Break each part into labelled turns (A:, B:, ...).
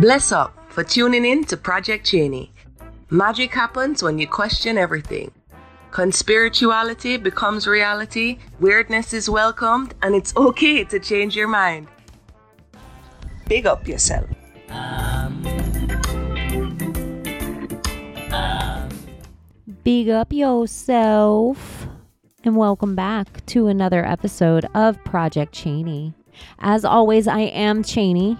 A: Bless up for tuning in to Project Cheney. Magic happens when you question everything. Conspirituality becomes reality, weirdness is welcomed, and it's okay to change your mind. Big up yourself.
B: Big up yourself. And welcome back to another episode of Project Cheney. As always, I am Cheney,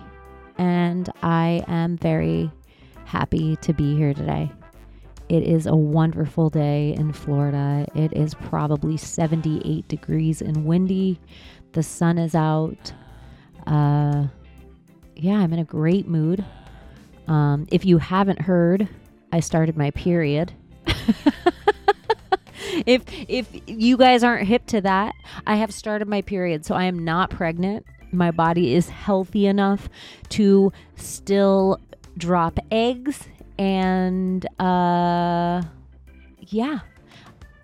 B: and I am very happy to be here today. It is a wonderful day in Florida. It is probably 78 degrees and windy. The sun is out. Uh, yeah, I'm in a great mood. Um, if you haven't heard, I started my period. if if you guys aren't hip to that, I have started my period, so I am not pregnant. My body is healthy enough to still drop eggs and uh yeah.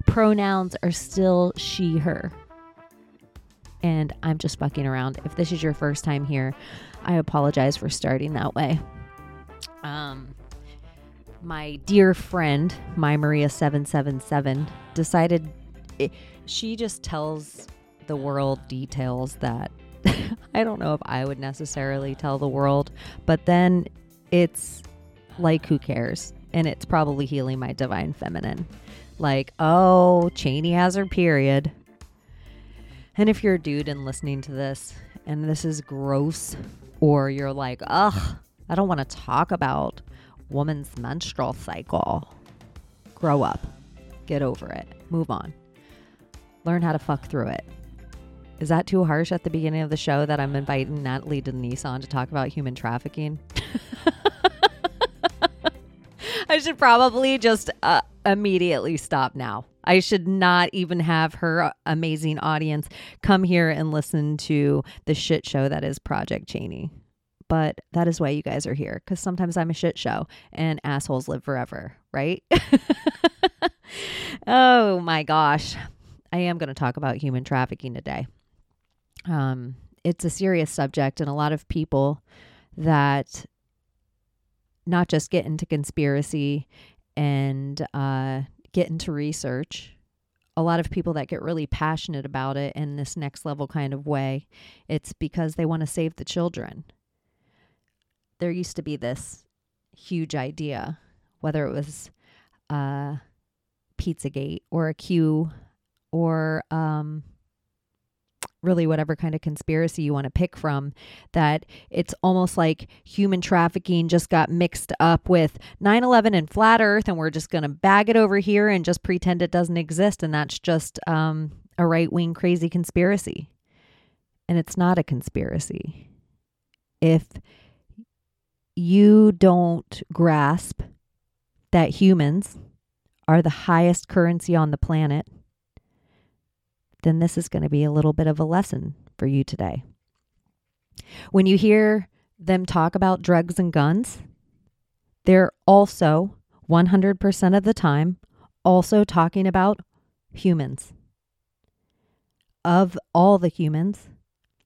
B: Pronouns are still she her. And I'm just fucking around. If this is your first time here, I apologize for starting that way. Um my dear friend, my Maria 777, decided it, she just tells the world details that I don't know if I would necessarily tell the world, but then it's like, who cares? And it's probably healing my divine feminine. Like, oh, Cheney has her period. And if you're a dude and listening to this and this is gross, or you're like, ugh, I don't want to talk about woman's menstrual cycle. Grow up. Get over it. Move on. Learn how to fuck through it. Is that too harsh at the beginning of the show that I'm inviting Natly Denise on to talk about human trafficking? I should probably just uh, immediately stop now. I should not even have her amazing audience come here and listen to the shit show that is Project Cheney but that is why you guys are here because sometimes I'm a shit show and assholes live forever, right? oh my gosh. I am going to talk about human trafficking today. Um, it's a serious subject, and a lot of people that not just get into conspiracy and uh, get into research, a lot of people that get really passionate about it in this next level kind of way, it's because they want to save the children. There used to be this huge idea, whether it was uh, Pizzagate or a Q or um, really whatever kind of conspiracy you want to pick from, that it's almost like human trafficking just got mixed up with 9 11 and flat earth, and we're just going to bag it over here and just pretend it doesn't exist. And that's just um, a right wing crazy conspiracy. And it's not a conspiracy. If you don't grasp that humans are the highest currency on the planet, then this is going to be a little bit of a lesson for you today. When you hear them talk about drugs and guns, they're also 100% of the time also talking about humans. Of all the humans,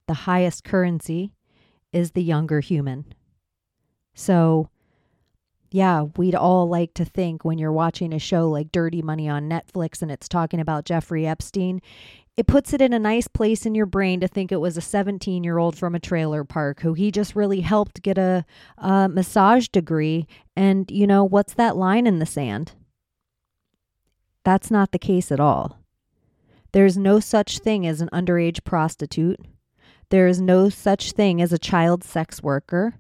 B: the highest currency is the younger human. So, yeah, we'd all like to think when you're watching a show like Dirty Money on Netflix and it's talking about Jeffrey Epstein, it puts it in a nice place in your brain to think it was a 17 year old from a trailer park who he just really helped get a, a massage degree. And, you know, what's that line in the sand? That's not the case at all. There's no such thing as an underage prostitute. There is no such thing as a child sex worker.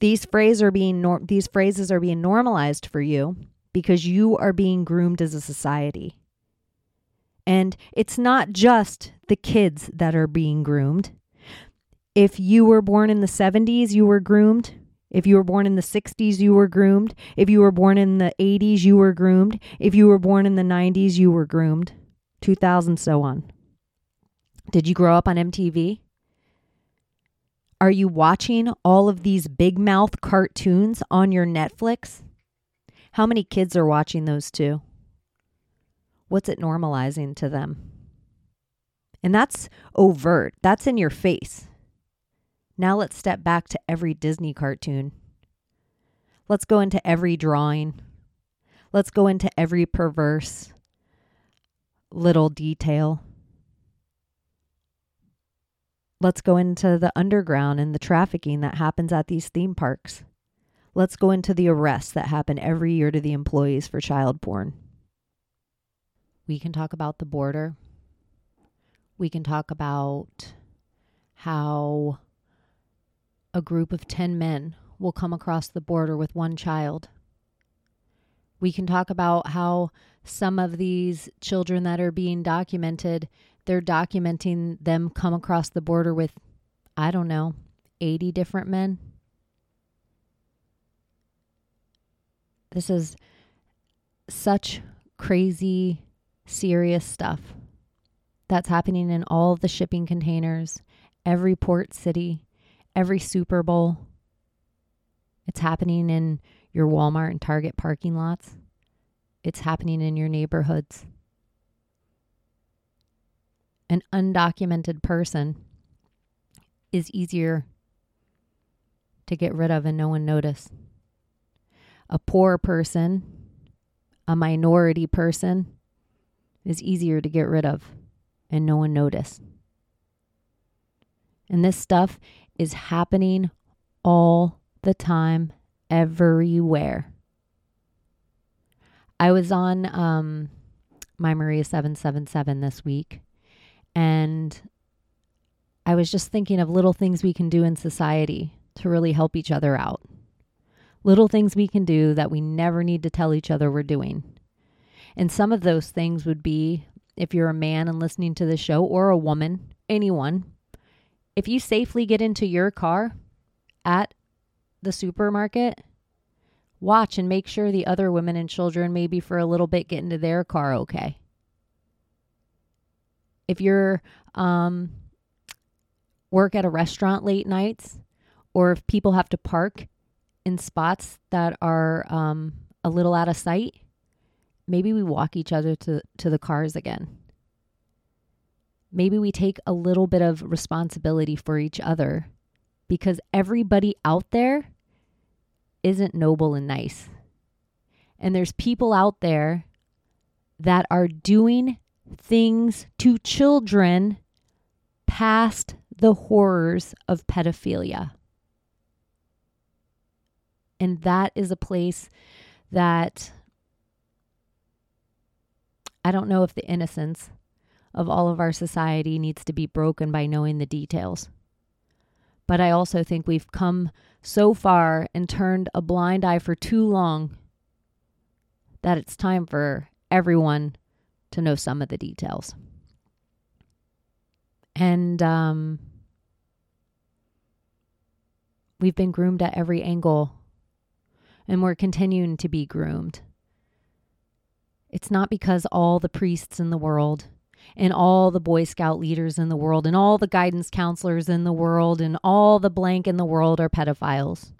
B: These phrases are being nor- these phrases are being normalized for you because you are being groomed as a society. And it's not just the kids that are being groomed. If you were born in the 70s, you were groomed. If you were born in the 60s, you were groomed. If you were born in the 80s, you were groomed. If you were born in the 90s, you were groomed. 2000, so on. Did you grow up on MTV? Are you watching all of these big mouth cartoons on your Netflix? How many kids are watching those too? What's it normalizing to them? And that's overt, that's in your face. Now let's step back to every Disney cartoon. Let's go into every drawing. Let's go into every perverse little detail. Let's go into the underground and the trafficking that happens at these theme parks. Let's go into the arrests that happen every year to the employees for child porn. We can talk about the border. We can talk about how a group of 10 men will come across the border with one child. We can talk about how some of these children that are being documented, they're documenting them come across the border with, I don't know, 80 different men. This is such crazy, serious stuff that's happening in all the shipping containers, every port city, every Super Bowl. It's happening in your Walmart and Target parking lots. It's happening in your neighborhoods. An undocumented person is easier to get rid of and no one notice. A poor person, a minority person is easier to get rid of and no one notice. And this stuff is happening all the time, everywhere. I was on um, my Maria 777 this week, and I was just thinking of little things we can do in society to really help each other out. Little things we can do that we never need to tell each other we're doing. And some of those things would be if you're a man and listening to the show, or a woman, anyone, if you safely get into your car at the supermarket, watch and make sure the other women and children, maybe for a little bit, get into their car okay. If you're um, work at a restaurant late nights, or if people have to park in spots that are um, a little out of sight, maybe we walk each other to, to the cars again. Maybe we take a little bit of responsibility for each other because everybody out there isn't noble and nice. And there's people out there that are doing things to children past the horrors of pedophilia. And that is a place that I don't know if the innocence of all of our society needs to be broken by knowing the details. But I also think we've come so far and turned a blind eye for too long that it's time for everyone to know some of the details. And um, we've been groomed at every angle, and we're continuing to be groomed. It's not because all the priests in the world and all the Boy Scout leaders in the world and all the guidance counselors in the world and all the blank in the world are pedophiles.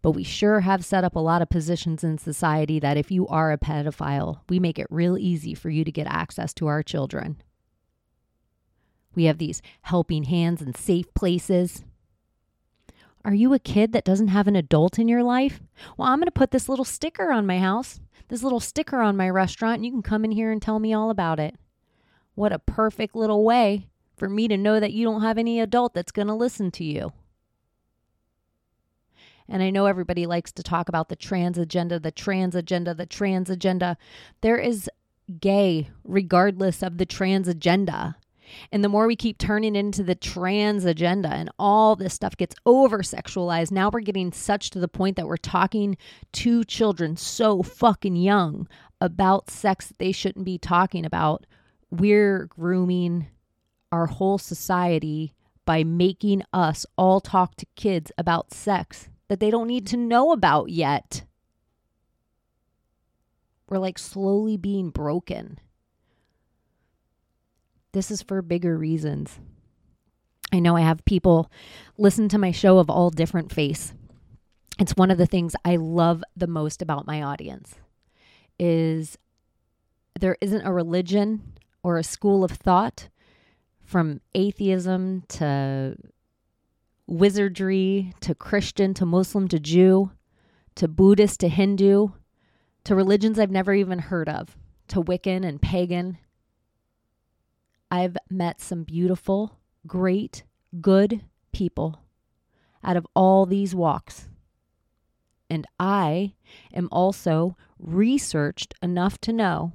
B: But we sure have set up a lot of positions in society that if you are a pedophile, we make it real easy for you to get access to our children. We have these helping hands and safe places. Are you a kid that doesn't have an adult in your life? Well, I'm going to put this little sticker on my house, this little sticker on my restaurant, and you can come in here and tell me all about it. What a perfect little way for me to know that you don't have any adult that's going to listen to you. And I know everybody likes to talk about the trans agenda, the trans agenda, the trans agenda. There is gay regardless of the trans agenda. And the more we keep turning into the trans agenda and all this stuff gets over sexualized, now we're getting such to the point that we're talking to children so fucking young about sex that they shouldn't be talking about we're grooming our whole society by making us all talk to kids about sex that they don't need to know about yet. We're like slowly being broken. This is for bigger reasons. I know I have people listen to my show of all different faiths. It's one of the things I love the most about my audience is there isn't a religion or a school of thought from atheism to wizardry to Christian to Muslim to Jew to Buddhist to Hindu to religions I've never even heard of to Wiccan and pagan. I've met some beautiful, great, good people out of all these walks. And I am also researched enough to know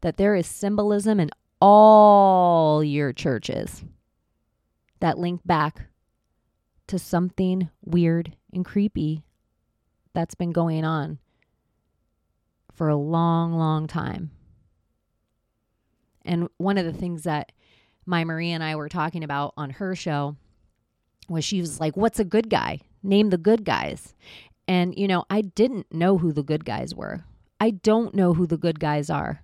B: that there is symbolism in all your churches that link back to something weird and creepy that's been going on for a long, long time. And one of the things that my Marie and I were talking about on her show was she was like, What's a good guy? Name the good guys. And, you know, I didn't know who the good guys were. I don't know who the good guys are.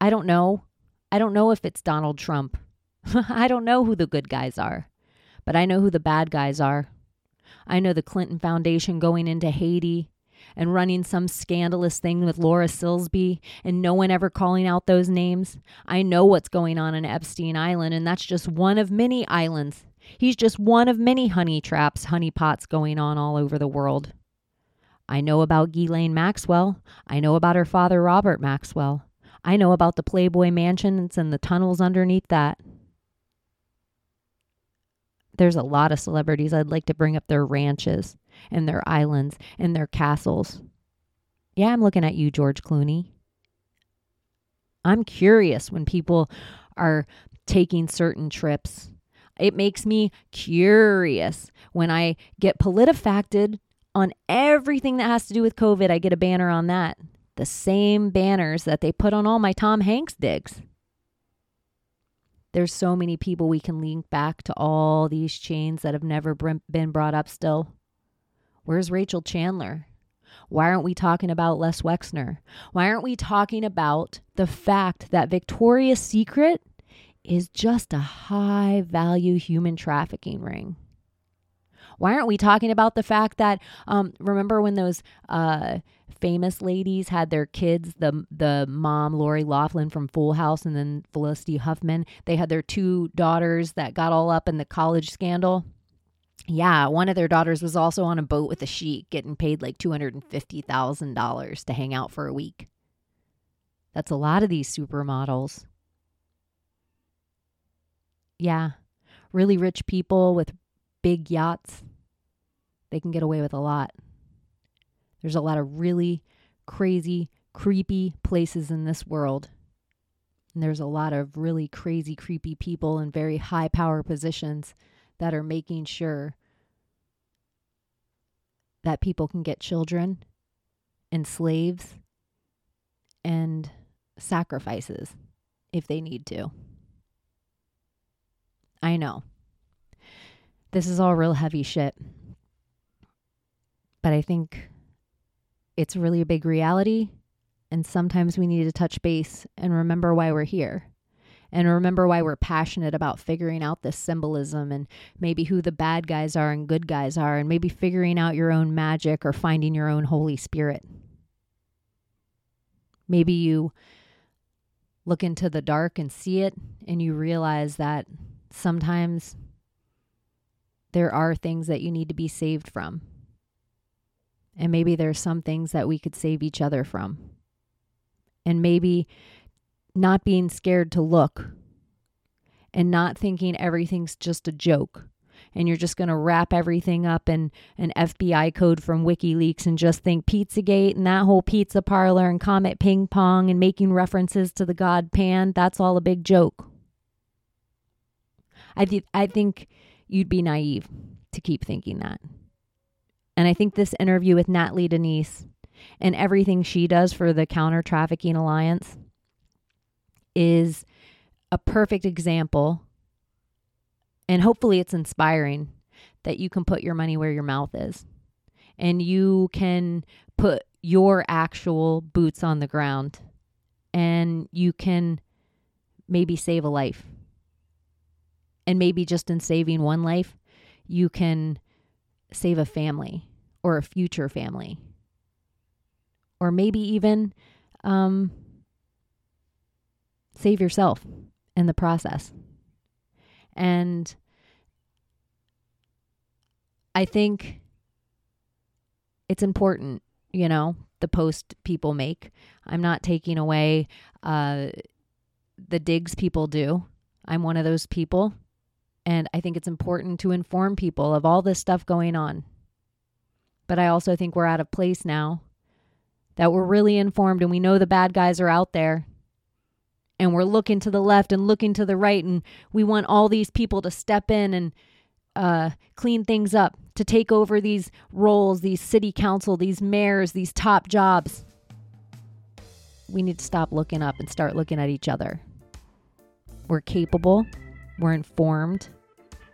B: I don't know. I don't know if it's Donald Trump. I don't know who the good guys are, but I know who the bad guys are. I know the Clinton Foundation going into Haiti and running some scandalous thing with Laura Silsby and no one ever calling out those names. I know what's going on in Epstein Island, and that's just one of many islands. He's just one of many honey traps, honey pots going on all over the world. I know about Ghislaine Maxwell. I know about her father, Robert Maxwell. I know about the Playboy mansions and the tunnels underneath that. There's a lot of celebrities I'd like to bring up their ranches and their islands and their castles. Yeah, I'm looking at you, George Clooney. I'm curious when people are taking certain trips. It makes me curious when I get politifacted on everything that has to do with COVID. I get a banner on that. The same banners that they put on all my Tom Hanks digs. There's so many people we can link back to all these chains that have never been brought up still. Where's Rachel Chandler? Why aren't we talking about Les Wexner? Why aren't we talking about the fact that Victoria's Secret is just a high value human trafficking ring? Why aren't we talking about the fact that um, remember when those uh, famous ladies had their kids, the the mom Lori Loughlin from Full House and then Felicity Huffman, they had their two daughters that got all up in the college scandal. Yeah, one of their daughters was also on a boat with a sheik getting paid like $250,000 to hang out for a week. That's a lot of these supermodels. Yeah, really rich people with big yachts, they can get away with a lot. There's a lot of really crazy, creepy places in this world. And there's a lot of really crazy, creepy people in very high power positions that are making sure that people can get children and slaves and sacrifices if they need to. I know. This is all real heavy shit. But I think it's really a big reality. And sometimes we need to touch base and remember why we're here. And remember why we're passionate about figuring out this symbolism and maybe who the bad guys are and good guys are, and maybe figuring out your own magic or finding your own Holy Spirit. Maybe you look into the dark and see it, and you realize that sometimes there are things that you need to be saved from. And maybe there's some things that we could save each other from. And maybe not being scared to look and not thinking everything's just a joke and you're just going to wrap everything up in an FBI code from WikiLeaks and just think Pizzagate and that whole pizza parlor and Comet Ping Pong and making references to the god Pan, that's all a big joke. I, th- I think you'd be naive to keep thinking that. And I think this interview with Natly Denise and everything she does for the Counter Trafficking Alliance is a perfect example. And hopefully, it's inspiring that you can put your money where your mouth is and you can put your actual boots on the ground and you can maybe save a life and maybe just in saving one life, you can save a family or a future family. Or maybe even um, save yourself in the process. And I think it's important, you know, the post people make. I'm not taking away uh, the digs people do. I'm one of those people. And I think it's important to inform people of all this stuff going on. But I also think we're out of place now that we're really informed and we know the bad guys are out there. And we're looking to the left and looking to the right. And we want all these people to step in and uh, clean things up, to take over these roles, these city council, these mayors, these top jobs. We need to stop looking up and start looking at each other. We're capable, we're informed,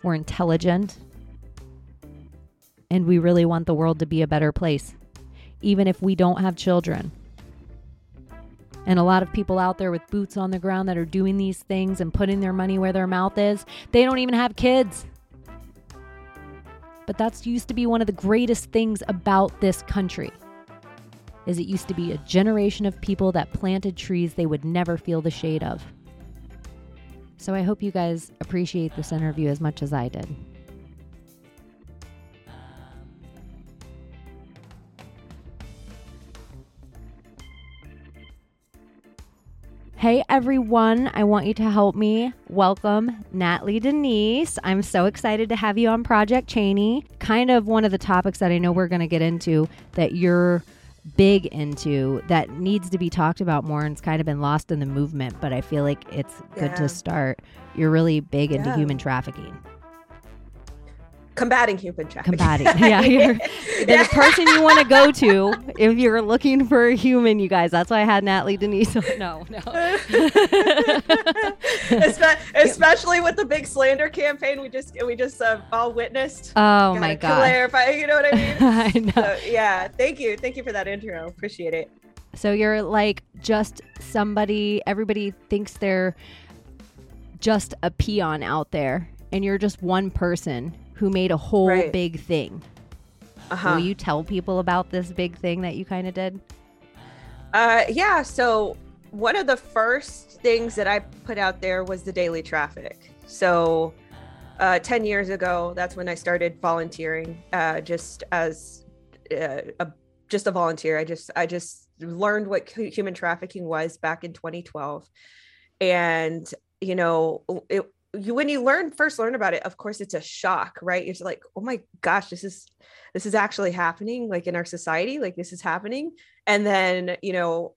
B: we're intelligent, and we really want the world to be a better place, even if we don't have children. And a lot of people out there with boots on the ground that are doing these things and putting their money where their mouth is, they don't even have kids. But that's used to be one of the greatest things about this country. Is it used to be a generation of people that planted trees they would never feel the shade of. So I hope you guys appreciate this interview as much as I did. Hey everyone, I want you to help me welcome Natly Denise. I'm so excited to have you on Project Cheney. Kind of one of the topics that I know we're going to get into that you're big into that needs to be talked about more and it's kind of been lost in the movement, but I feel like it's good to start. You're really big into yeah. human trafficking
C: combating human trafficking.
B: Combating, yeah. You're the person you want to go to if you're looking for a human, you guys. That's why I had Natly Denise. no, no.
C: Especially with the big slander campaign we just we just uh, all witnessed.
B: Oh my god!
C: Clarify, you know what I mean? I know. So, yeah, thank you, thank you for that intro. Appreciate it.
B: So you're like just somebody. Everybody thinks they're just a peon out there, and you're just one person who made a whole right. big thing. Uh-huh. Will you tell people about this big thing that you kind of did?
C: Uh, yeah. So one of the first things that I put out there was the Daily Traffick. So uh, 10 years ago, that's when I started volunteering, uh, just as uh, a, just a volunteer. I just, I just learned what human trafficking was back in 2012. And, you know, it, you when you learn first learn about it of course it's a shock right? You're like oh my gosh this is this is actually happening like in our society like this is happening. And then you know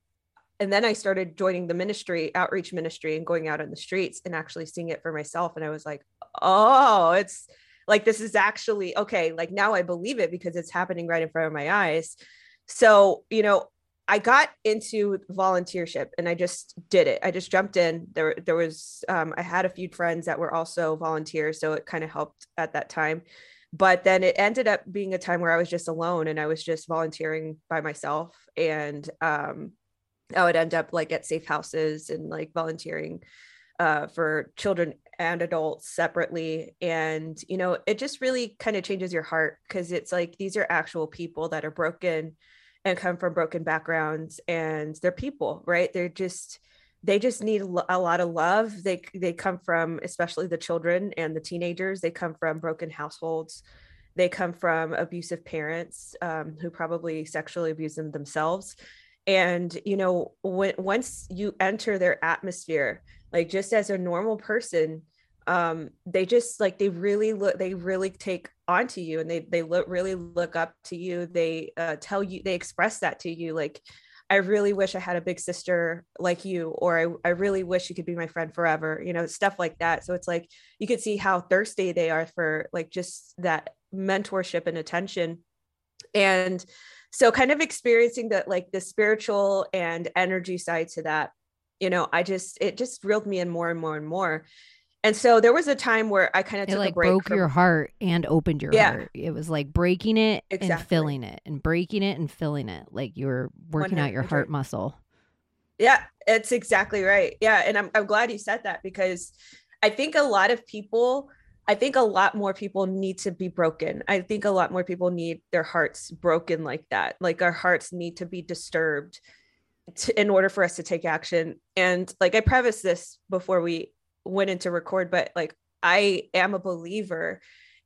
C: and then i started joining the ministry outreach ministry and going out on the streets and actually seeing it for myself and i was like oh it's like this is actually okay like now i believe it because it's happening right in front of my eyes. So you know I got into volunteership and I just did it. I just jumped in. There, there was um, I had a few friends that were also volunteers, so it kind of helped at that time. But then it ended up being a time where I was just alone and I was just volunteering by myself. And um, I would end up like at safe houses and like volunteering uh, for children and adults separately. And you know, it just really kind of changes your heart because it's like these are actual people that are broken and come from broken backgrounds and they're people right? They're just they just need a lot of love. They they come from especially the children and the teenagers they come from broken households. They come from abusive parents um, who probably sexually abuse them themselves. And you know when once you enter their atmosphere like just as a normal person um they just like they really look they really take onto you and they they look really look up to you. They uh, tell you they express that to you like i really wish i had a big sister like you or I, I really wish you could be my friend forever you know stuff like that. So it's like you could see how thirsty they are for like just that mentorship and attention. And so kind of experiencing that like the spiritual and energy side to that you know i just it just reeled me in more and more and more and so there was a time where I kind of took
B: like
C: a break.
B: broke
C: from,
B: your heart and opened your yeah. heart. It was like breaking it exactly. and filling it and breaking it and filling it. Like you were working out your heart muscle.
C: Yeah, it's exactly right. Yeah. And I'm, I'm glad you said that because I think a lot of people, I think a lot more people need to be broken. I think a lot more people need their hearts broken like that. Like our hearts need to be disturbed to, in order for us to take action. And like I preface this before we went into record, but like I am a believer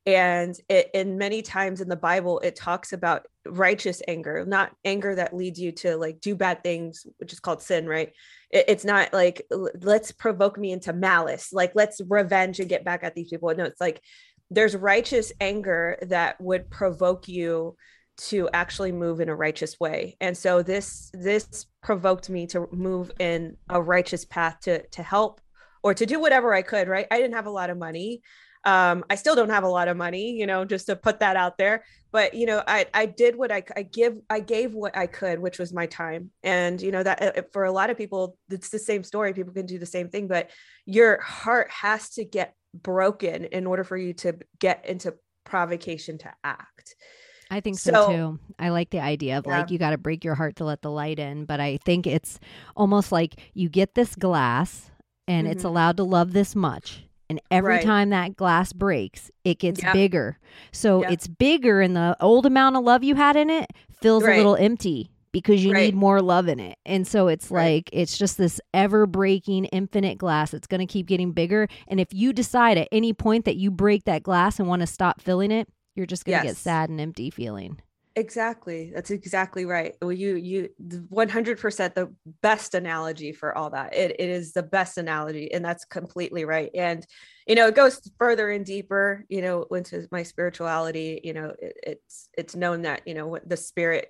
C: and it, and many times in the bible it talks about righteous anger not anger that leads you to like do bad things which is called sin right? It, it's not like let's provoke me into malice like let's revenge and get back at these people. No it's like there's righteous anger that would provoke you to actually move in a righteous way. And so this this provoked me to move in a righteous path to to help or to do whatever i could right i didn't have a lot of money um, I still don't have a lot of money, you know, just to put that out there. But you know, I I did what I I give I gave what I could, which was my time. And you know that uh, for a lot of people, it's the same story. People can do the same thing, but your heart has to get broken in order for you to get into provocation to act.
B: I think so, so, too. I like the idea of yeah. like you got to break your heart to let the light in, but I think it's almost like you get this glass and mm-hmm. it's allowed to love this much and every right. time that glass breaks, it gets yep. bigger. So yep. it's bigger, and the old amount of love you had in it feels right. a little empty because you right. need more love in it. And so it's like, it's just this ever breaking infinite glass. It's going to keep getting bigger. And if you decide at any point that you break that glass and want to stop filling it, you're just going to yes. get sad and empty feeling.
C: Exactly. That's exactly right. Well, you you 100% the best analogy for all that. It, it is the best analogy and that's completely right. And you know, it goes further and deeper, you know, into my spirituality, you know, it, it's it's known that, you know, the spirit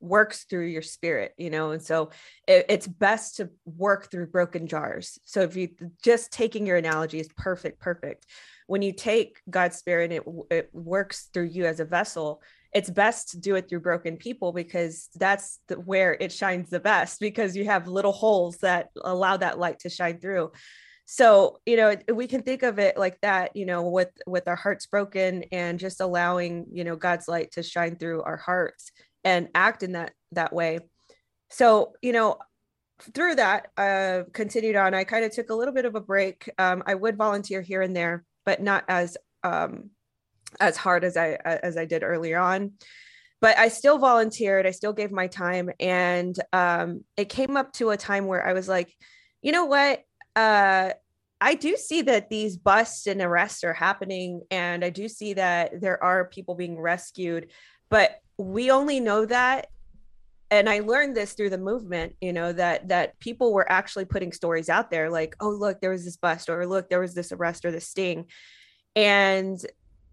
C: works through your spirit, you know, and so it, it's best to work through broken jars. So if you just taking your analogy is perfect, perfect. When you take God's spirit, it it works through you as a vessel it's best to do it through broken people because that's the, where it shines the best because you have little holes that allow that light to shine through. So you know we can think of it like that you know with with our hearts broken and just allowing you know god's light to shine through our hearts and act in that that way. So you know through that uh continued on i kind of took a little bit of a break. Um i would volunteer here and there but not as um as hard as I as I did earlier on. But I still volunteered. I still gave my time, and um, it came up to a time where I was like, you know what? Uh, I do see that these busts and arrests are happening, and I do see that there are people being rescued, but we only know that and i learned this through the movement you know that that people were actually putting stories out there like oh look there was this bust or look there was this arrest or this sting and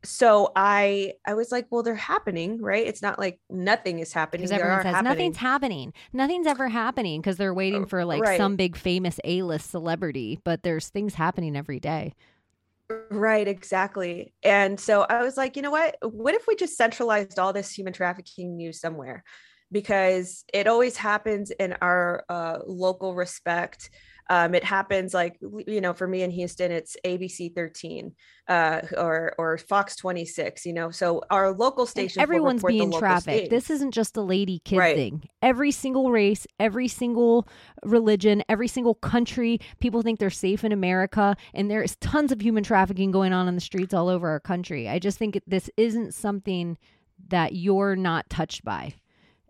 C: so I I was like, well, they're happening, right? It's not like nothing is happening.
B: Because everyone says happening. nothing's happening. Nothing's ever happening because they're waiting oh, for like right. some big famous A list celebrity, but there's things happening every day.
C: Right, exactly. And so I was like, you know what? What if we just centralized all this human trafficking news somewhere? Because it always happens in our uh, local respect um, it happens like you know for me in Houston it's ABC 13 uh, or or Fox 26 you know so our local station
B: everyone's being trafficked. this isn't just a lady kid right. thing. Every single race every single religion every single country people think they're safe in America and there is tons of human trafficking going on in the streets all over our country. I just think this isn't something that you're not touched by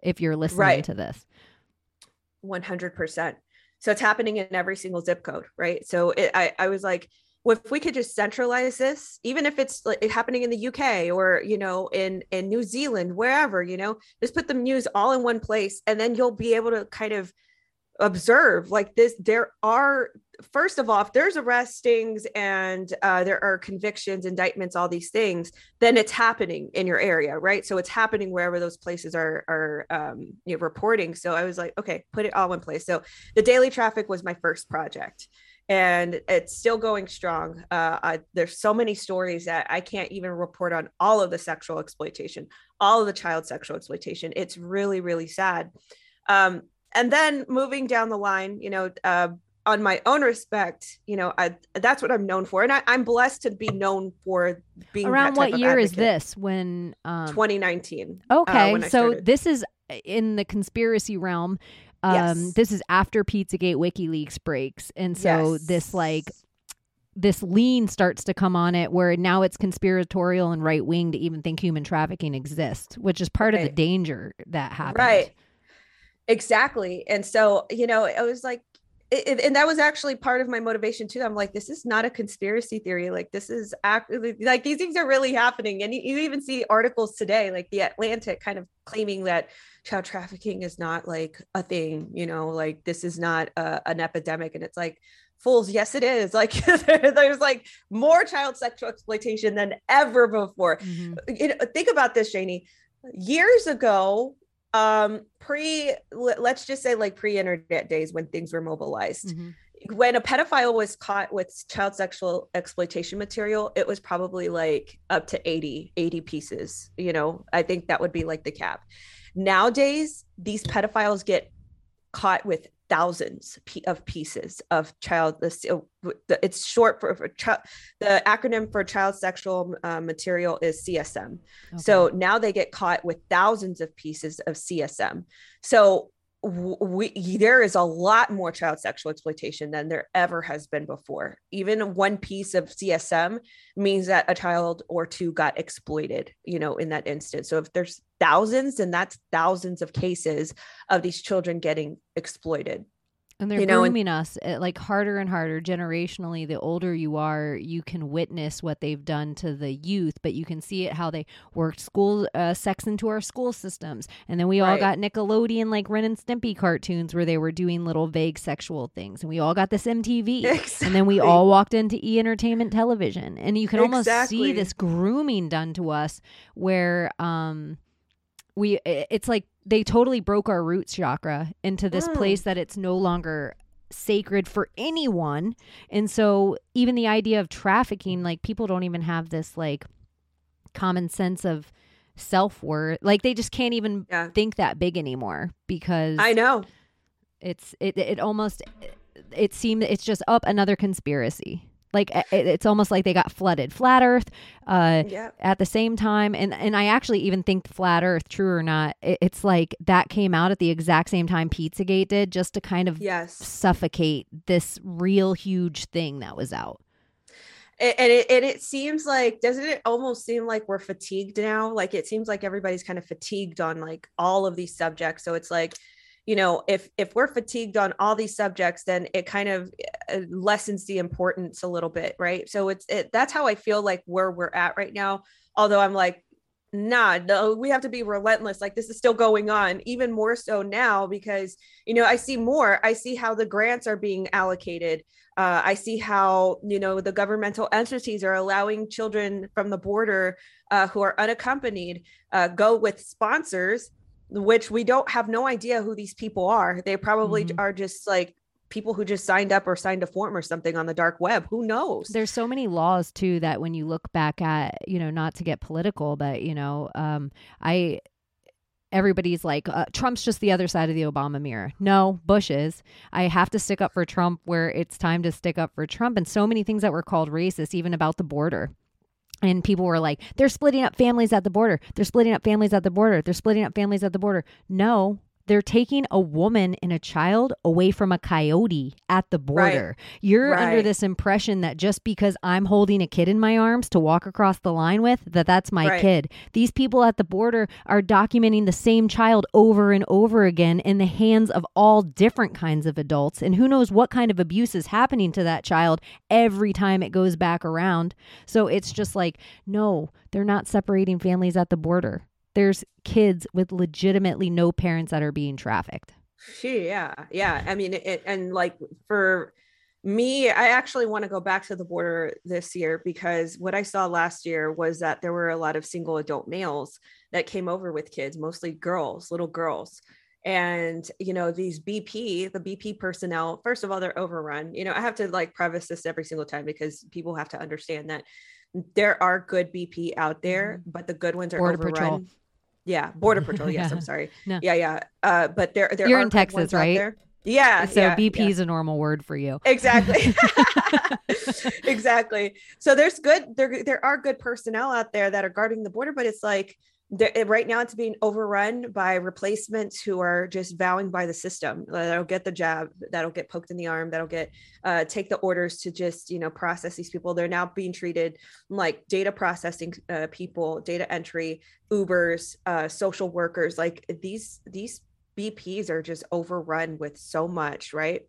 B: if you're listening right. to this.
C: 100% so it's happening in every single zip code, right? So it, I, I was like, well, if we could just centralize this, even if it's like happening in the UK or you know in in New Zealand, wherever, you know, just put the news all in one place, and then you'll be able to kind of observe like this. There are first of all, if there's arrestings and uh, there are convictions, indictments, all these things, then it's happening in your area, right? So it's happening wherever those places are are um, you know, reporting. So I was like, okay, put it all in place. So the Daily Traffick was my first project, and it's still going strong. Uh, I, there's so many stories that I can't even report on all of the sexual exploitation, all of the child sexual exploitation. It's really really sad. Um, and then moving down the line, you know, uh, on my own respect, you know, I, that's what I'm known for, and I, am blessed to be known for being.
B: Around what year is this? When
C: um... 2019.
B: Uh, okay, uh, so this is in the conspiracy realm. Um, yes. This is after Pizzagate WikiLeaks breaks, and so yes. this like this lean starts to come on it where now it's conspiratorial and right wing to even think human trafficking exists, which is part right. of the danger that happened.
C: Right. Exactly. And so, you know, it was like it, and that was actually part of my motivation too. I'm like, this is not a conspiracy theory. Like this is actually like these things are really happening. And you, you even see articles today, like the Atlantic kind of claiming that child trafficking is not like a thing, you know, like this is not a, an epidemic. And it's like, fools, yes, it is. Like there's like more child sexual exploitation than ever before. Mm-hmm. You know, think about this, Janie. Years ago, um pre let's just say like pre-internet days when things were mobilized. Mm-hmm. when a pedophile was caught with child sexual exploitation material it was probably like up to 80 80 pieces you know? I think that would be like the cap. Nowadays these pedophiles get caught with thousands of pieces of child it's short for, for child the acronym for child sexual uh, material is csm okay. so now they get caught with thousands of pieces of csm so we there is a lot more child sexual exploitation than there ever has been before. Even one piece of CSM means that a child or two got exploited, you know, in that instance. So if there's thousands, and that's thousands of cases of these children getting exploited
B: and they're you know, grooming and, us eh, like harder and harder generationally. The older you are, you can witness what they've done to the youth, but you can see it how they worked school uh, sex into our school systems. And then we right. all got Nickelodeon like Ren and Stimpy cartoons where they were doing little vague sexual things. And we all got this MTV. Exactly. And then we all walked into E Entertainment Television. And you can almost exactly. see this grooming done to us where um we it's like they totally broke our roots chakra into this mm. place that it's no longer sacred for anyone and so even the idea of trafficking like people don't even have this like common sense of self-worth like they just can't even yeah. think that big anymore because
C: i know
B: it's it, it almost it seemed it's just up another conspiracy like it's almost like they got flooded. Flat Earth, uh, at the same time, and and I actually even think Flat Earth, true or not, it's like that came out at the exact same time PizzaGate did, just to kind of
C: yes.
B: suffocate this real huge thing that was out.
C: And it, and it seems like doesn't it almost seem like we're fatigued now? Like it seems like everybody's kind of fatigued on like all of these subjects. So it's like you know if if we're fatigued on all these subjects then it kind of uh, lessens the importance a little bit right? So it's it, that's how i feel like where we're at right now although i'm like nah no we have to be relentless like this is still going on even more so now because you know i see more i see how the grants are being allocated uh, i see how you know the governmental entities are allowing children from the border uh, who are unaccompanied uh, go with sponsors which we don't have no idea who these people are. They probably mm-hmm. are just like people who just signed up or signed a form or something on the dark web. Who knows?
B: There's so many laws too that when you look back at, you know, not to get political, but you know, um, I everybody's like uh, Trump's just the other side of the Obama mirror. No, Bush is. I have to stick up for Trump where it's time to stick up for Trump and so many things that were called racist even about the border and people were like they're splitting up families at the border. They're splitting up families at the border. They're splitting up families at the border. No they're taking a woman and a child away from a coyote at the border. Right. You're right. under this impression that just because I'm holding a kid in my arms to walk across the line with, that that's my right. kid. These people at the border are documenting the same child over and over again in the hands of all different kinds of adults. And who knows what kind of abuse is happening to that child every time it goes back around. So it's just like, no, they're not separating families at the border there's kids with legitimately no parents that are being trafficked.
C: Yeah, yeah. I mean, it, and like for me, I actually want to go back to the border this year because what I saw last year was that there were a lot of single adult males that came over with kids, mostly girls, little girls. And, you know, these BP, the BP personnel, first of all, they're overrun. You know, I have to like preface this every single time because people have to understand that there are good BP out there, mm-hmm. but the good ones are Border overrun. Patrol yeah border patrol. Yes yeah. i'm sorry. No. yeah yeah. Uh but there there
B: you're in texas right?
C: yeah
B: so
C: yeah,
B: bp is yeah. a normal word for you.
C: Exactly. Exactly. So there's good there there are good personnel out there that are guarding the border but it's like right now it's being overrun by replacements who are just vowing by the system. That'll get the jab that'll get poked in the arm that'll get uh, take the orders to just you know process these people. They're now being treated like data processing uh, people data entry ubers uh, social workers. Like these these BPs are just overrun with so much, right?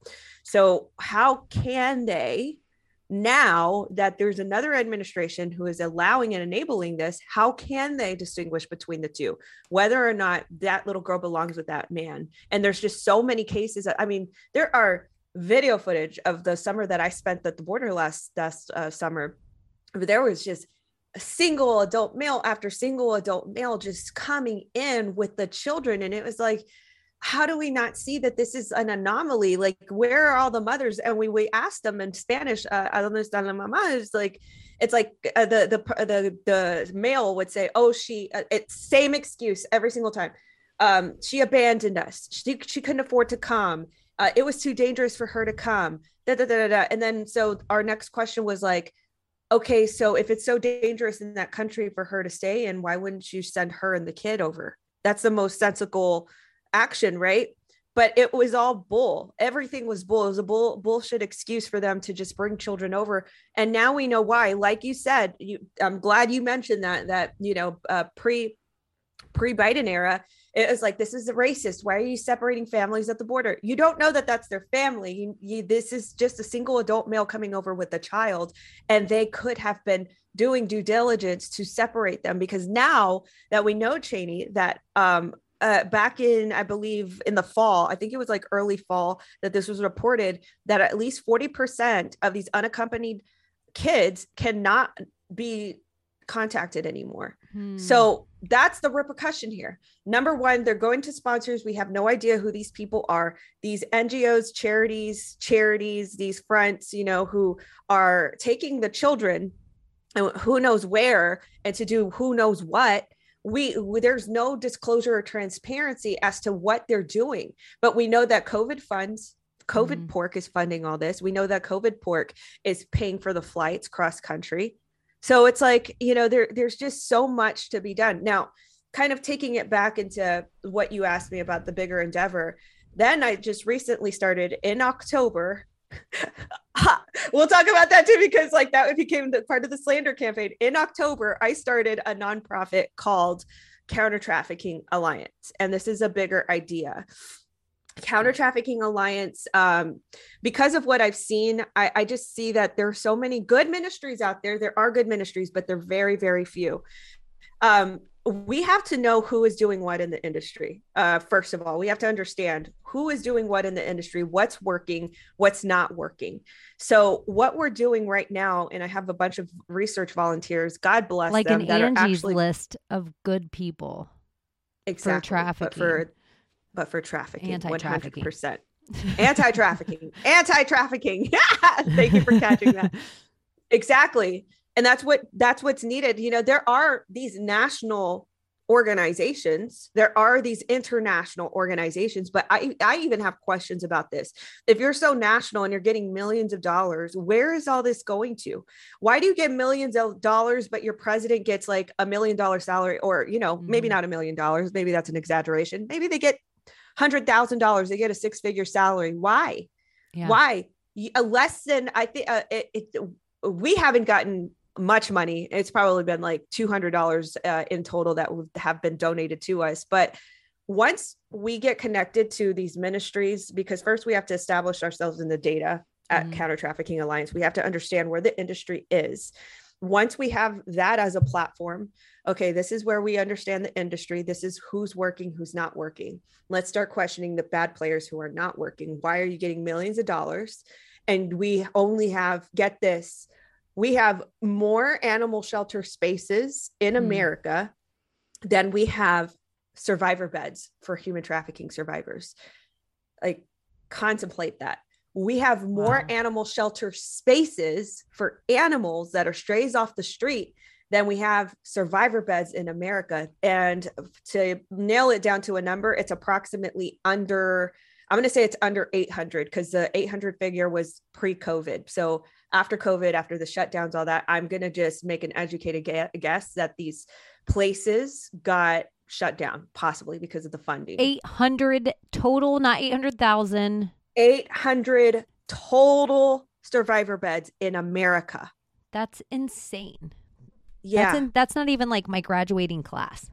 C: So, how can they now that there's another administration who is allowing and enabling this, how can they distinguish between the two, whether or not that little girl belongs with that man? And there's just so many cases. That, I mean, there are video footage of the summer that I spent at the border last last uh, summer. There was just a single adult male after single adult male just coming in with the children, and it was like how do we not see that this is an anomaly? Like, where are all the mothers? And we we asked them in Spanish, uh, "A dónde está la mamá?" It's like, it's like uh, the the the the male would say, "Oh, she." Uh, it's same excuse every single time. Um, she abandoned us. She she couldn't afford to come. Uh, it was too dangerous for her to come. Da, da, da, da. And then so our next question was like, okay, so if it's so dangerous in that country for her to stay in, why wouldn't you send her and the kid over? That's the most sensible action, right? But it was all bull. Everything was bull. It was a bull bullshit excuse for them to just bring children over. And now we know why. Like you said, you, I'm glad you mentioned that. That you know, uh, pre pre Biden era, it was like this is a racist. Why are you separating families at the border? You don't know that that's their family. You, you, this is just a single adult male coming over with a child, and they could have been doing due diligence to separate them because now that we know Cheney that um, uh, back in, I believe, in the fall, I think it was like early fall, that this was reported that at least 40% of these unaccompanied kids cannot be contacted anymore. Hmm. So that's the repercussion here. Number one, they're going to sponsors. We have no idea who these people are. These NGOs, charities, charities, these fronts, you know, who are taking the children and who knows where and to do who knows what we there's no disclosure or transparency as to what they're doing but we know that covid funds covid mm-hmm. pork is funding all this. We know that covid pork is paying for the flights cross country. So it's like you know there there's just so much to be done. Now kind of taking it back into what you asked me about the bigger endeavor then i just recently started in october we'll talk about that too because like that became the part of the slander campaign. In october i started a nonprofit called counter trafficking alliance and this is a bigger idea. Counter trafficking alliance um, because of what i've seen I, I just see that there are so many good ministries out there. There are good ministries but they're very very few. Um, we have to know who is doing what in the industry. Uh, first of all, we have to understand who is doing what in the industry, what's working, what's not working. So, what we're doing right now, and I have a bunch of research volunteers. God bless
B: like
C: them,
B: an Angie's actually, list of good people
C: exactly,
B: for trafficking,
C: but for but for trafficking, hundred percent anti-trafficking, anti-trafficking. Yeah, thank you for catching that. exactly and that's what that's what's needed. You know there are these national organizations there are these international organizations but i i even have questions about this. If you're so national and you're getting millions of dollars where is all this going to? Why do you get millions of dollars but your president gets like a million dollar salary or you know mm-hmm. maybe not a million dollars maybe that's an exaggeration. Maybe they get hundred thousand dollars they get a six figure salary. Why? Yeah. why? A less than i think uh, it, it, we haven't gotten much money. It's probably been like $200 uh, in total that would have been donated to us. But once we get connected to these ministries, because first we have to establish ourselves in the data at mm-hmm. Counter Trafficking Alliance, we have to understand where the industry is. Once we have that as a platform, okay, this is where we understand the industry. This is who's working, who's not working. Let's start questioning the bad players who are not working. Why are you getting millions of dollars? And we only have, get this, we have more animal shelter spaces in mm. America than we have survivor beds for human trafficking survivors. Like, contemplate that. We have more wow. animal shelter spaces for animals that are strays off the street than we have survivor beds in America. And to nail it down to a number, it's approximately under, I'm going to say it's under 800 because the 800 figure was pre COVID. So after COVID, after the shutdowns, all that, I'm going to just make an educated guess that these places got shut down, possibly because of the funding.
B: 800 total, not 800,000.
C: 800 total survivor beds in America.
B: That's insane.
C: Yeah.
B: That's, in, that's not even like my graduating class.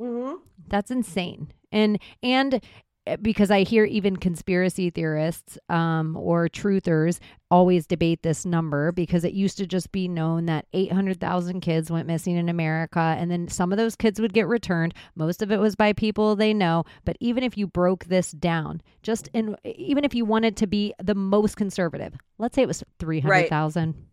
C: Mm-hmm.
B: That's insane. And, and, because I hear even conspiracy theorists um, or truthers always debate this number because it used to just be known that 800,000 kids went missing in America and then some of those kids would get returned. Most of it was by people they know. But even if you broke this down, just in, even if you wanted to be the most conservative, let's say it was 300,000. Right.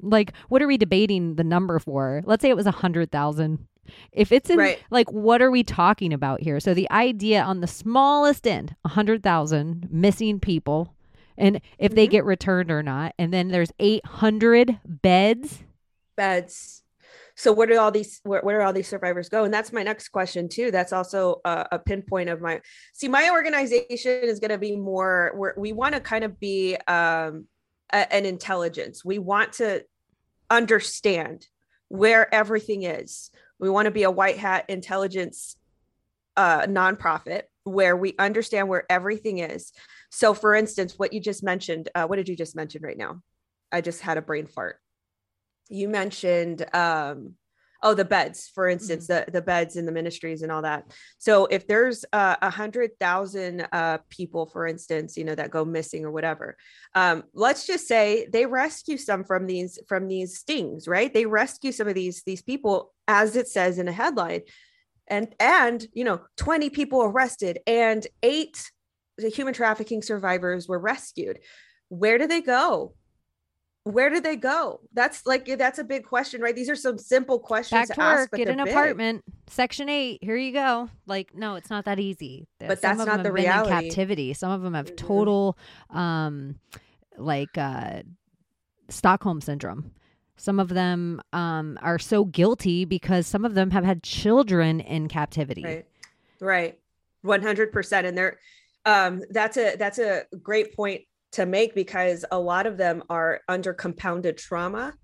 B: Like, what are we debating the number for? Let's say it was 100,000 if it's in right. like what are we talking about here? So the idea on the smallest end, 100,000 missing people and if mm-hmm. they get returned or not and then there's 800 beds
C: beds. So where do all these where, where do all these survivors go? And that's my next question too. That's also a, a pinpoint of my see my organization is going to be more where we want to kind of be um a, an intelligence. We want to understand where everything is we want to be a white hat intelligence uh, nonprofit where we understand where everything is. So, for instance, what you just mentioned, uh, what did you just mention right now? I just had a brain fart. You mentioned um, oh the beds for instance mm-hmm. the the beds in the ministries and all that so if there's uh, a uh, hundred thousand uh, people for instance you know that go missing or whatever um, let's just say they rescue some from these from these stings right they rescue some of these these people as it says in a headline and and you know 20 people arrested and eight the human trafficking survivors were rescued where do they go where do they go? That's like that's a big question, right? These are some simple questions
B: Back to, work, ask, get an big. apartment, section eight. Here you go. Like, no, it's not that easy.
C: But some that's not the reality.
B: Captivity. Some of them have mm-hmm. total, um, like uh, Stockholm syndrome. Some of them um, are so guilty because some of them have had children in captivity.
C: Right. Right. One hundred percent. And they're um, that's a that's a great point to make because a lot of them are under compounded trauma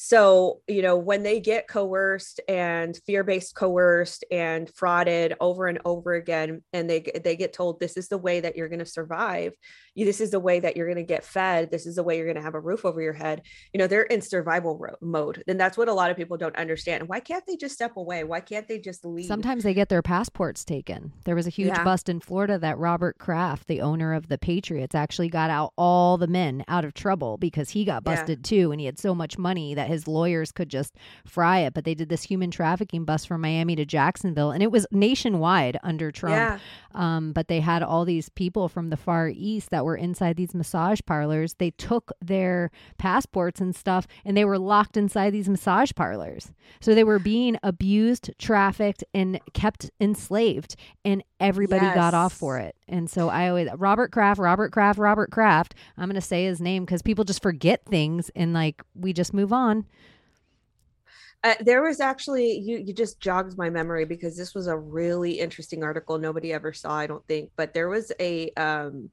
C: so, you know, when they get coerced and fear-based coerced and frauded over and over again, and they they get told this is the way that you're going to survive, this is the way that you're going to get fed, this is the way you're going to have a roof over your head. You know, they're in survival ro- mode, and that's what a lot of people don't understand. Why can't they just step away? Why can't they just leave?
B: Sometimes they get their passports taken. There was a huge yeah. bust in Florida that Robert Kraft, the owner of the Patriots, actually got out all the men out of trouble because he got busted yeah. too, and he had so much money that his lawyers could just fry it. But they did this human trafficking bus from Miami to Jacksonville, and it was nationwide under Trump. Yeah. Um, but they had all these people from the Far East that were inside these massage parlors. They took their passports and stuff, and they were locked inside these massage parlors. So they were being abused, trafficked, and kept enslaved. And everybody yes. got off for it. And so I always Robert Kraft, Robert Kraft, Robert Kraft. I'm going to say his name because people just forget things and like we just move on.
C: Uh, there was actually you you just jogged my memory because this was a really interesting article nobody ever saw I don't think but there was a um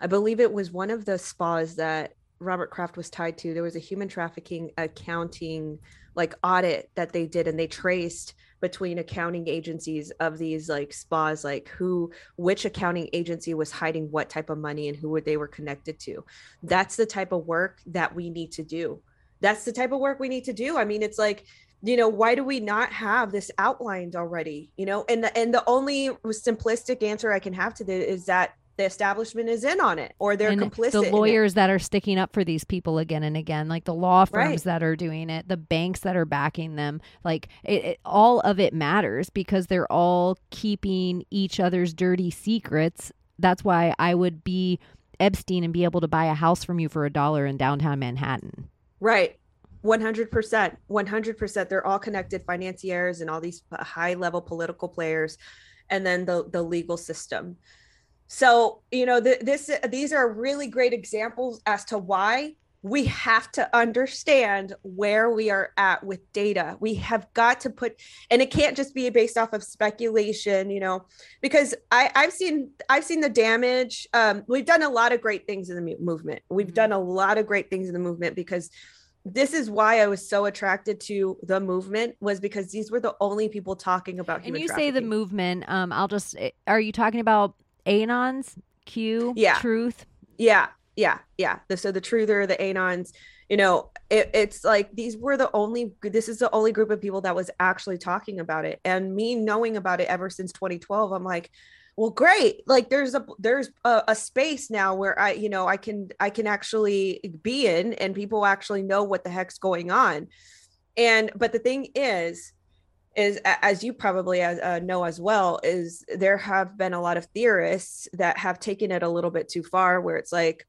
C: I believe it was one of the spas that Robert Kraft was tied to there was a human trafficking accounting like audit that they did and they traced between accounting agencies of these like spas like who which accounting agency was hiding what type of money and who they were connected to. That's the type of work that we need to do. That's the type of work we need to do. I mean it's like you know why do we not have this outlined already you know? And the, and the only simplistic answer i can have to this is that the establishment is in on it or they're and complicit
B: the lawyers that are sticking up for these people again and again like the law firms right. that are doing it the banks that are backing them like it, it, all of it matters because they're all keeping each other's dirty secrets. That's why i would be epstein and be able to buy a house from you for a dollar in downtown manhattan.
C: Right. 100% 100% they're all connected financiers and all these high level political players and then the the legal system so you know th- this these are really great examples as to why we have to understand where we are at with data we have got to put and it can't just be based off of speculation you know because i i've seen i've seen the damage um, we've done a lot of great things in the movement we've mm-hmm. done a lot of great things in the movement because this is why I was so attracted to the movement was because these were the only people talking about.
B: And you say the movement. Um, I'll just. Eh, are you talking about anons? Q.
C: Yeah.
B: Truth.
C: Yeah. Yeah. Yeah. The, so the truther, the anons. You know, it, it's like these were the only. This is the only group of people that was actually talking about it, and me knowing about it ever since 2012. I'm like, well great like there's a there's a, a, space now where i you know i can i can actually be in and people actually know what the heck's going on and but the thing is is as you probably uh, know as well is there have been a lot of theorists that have taken it a little bit too far where it's like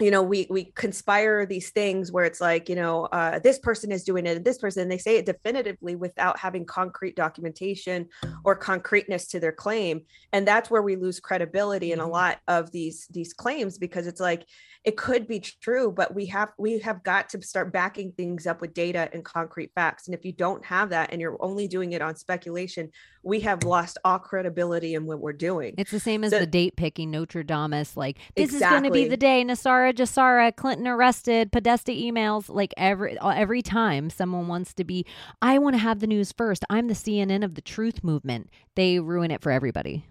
C: you know we we conspire these things where it's like you know uh, this person is doing it and this person and they say it definitively without having concrete documentation or concreteness to their claim and that's where we lose credibility in a mm-hmm. lot of these these claims because it's like it could be true but we have we have got to start backing things up with data and concrete facts and if you don't have that and you're only doing it on speculation we have lost all credibility in what we're doing
B: it's the same as so, the date picking notre dame like this exactly. is going to be the day NESARA GESARA clinton arrested podesta emails like every every time someone wants to be i want to have the news first i'm the cnn of the truth movement they ruin it for everybody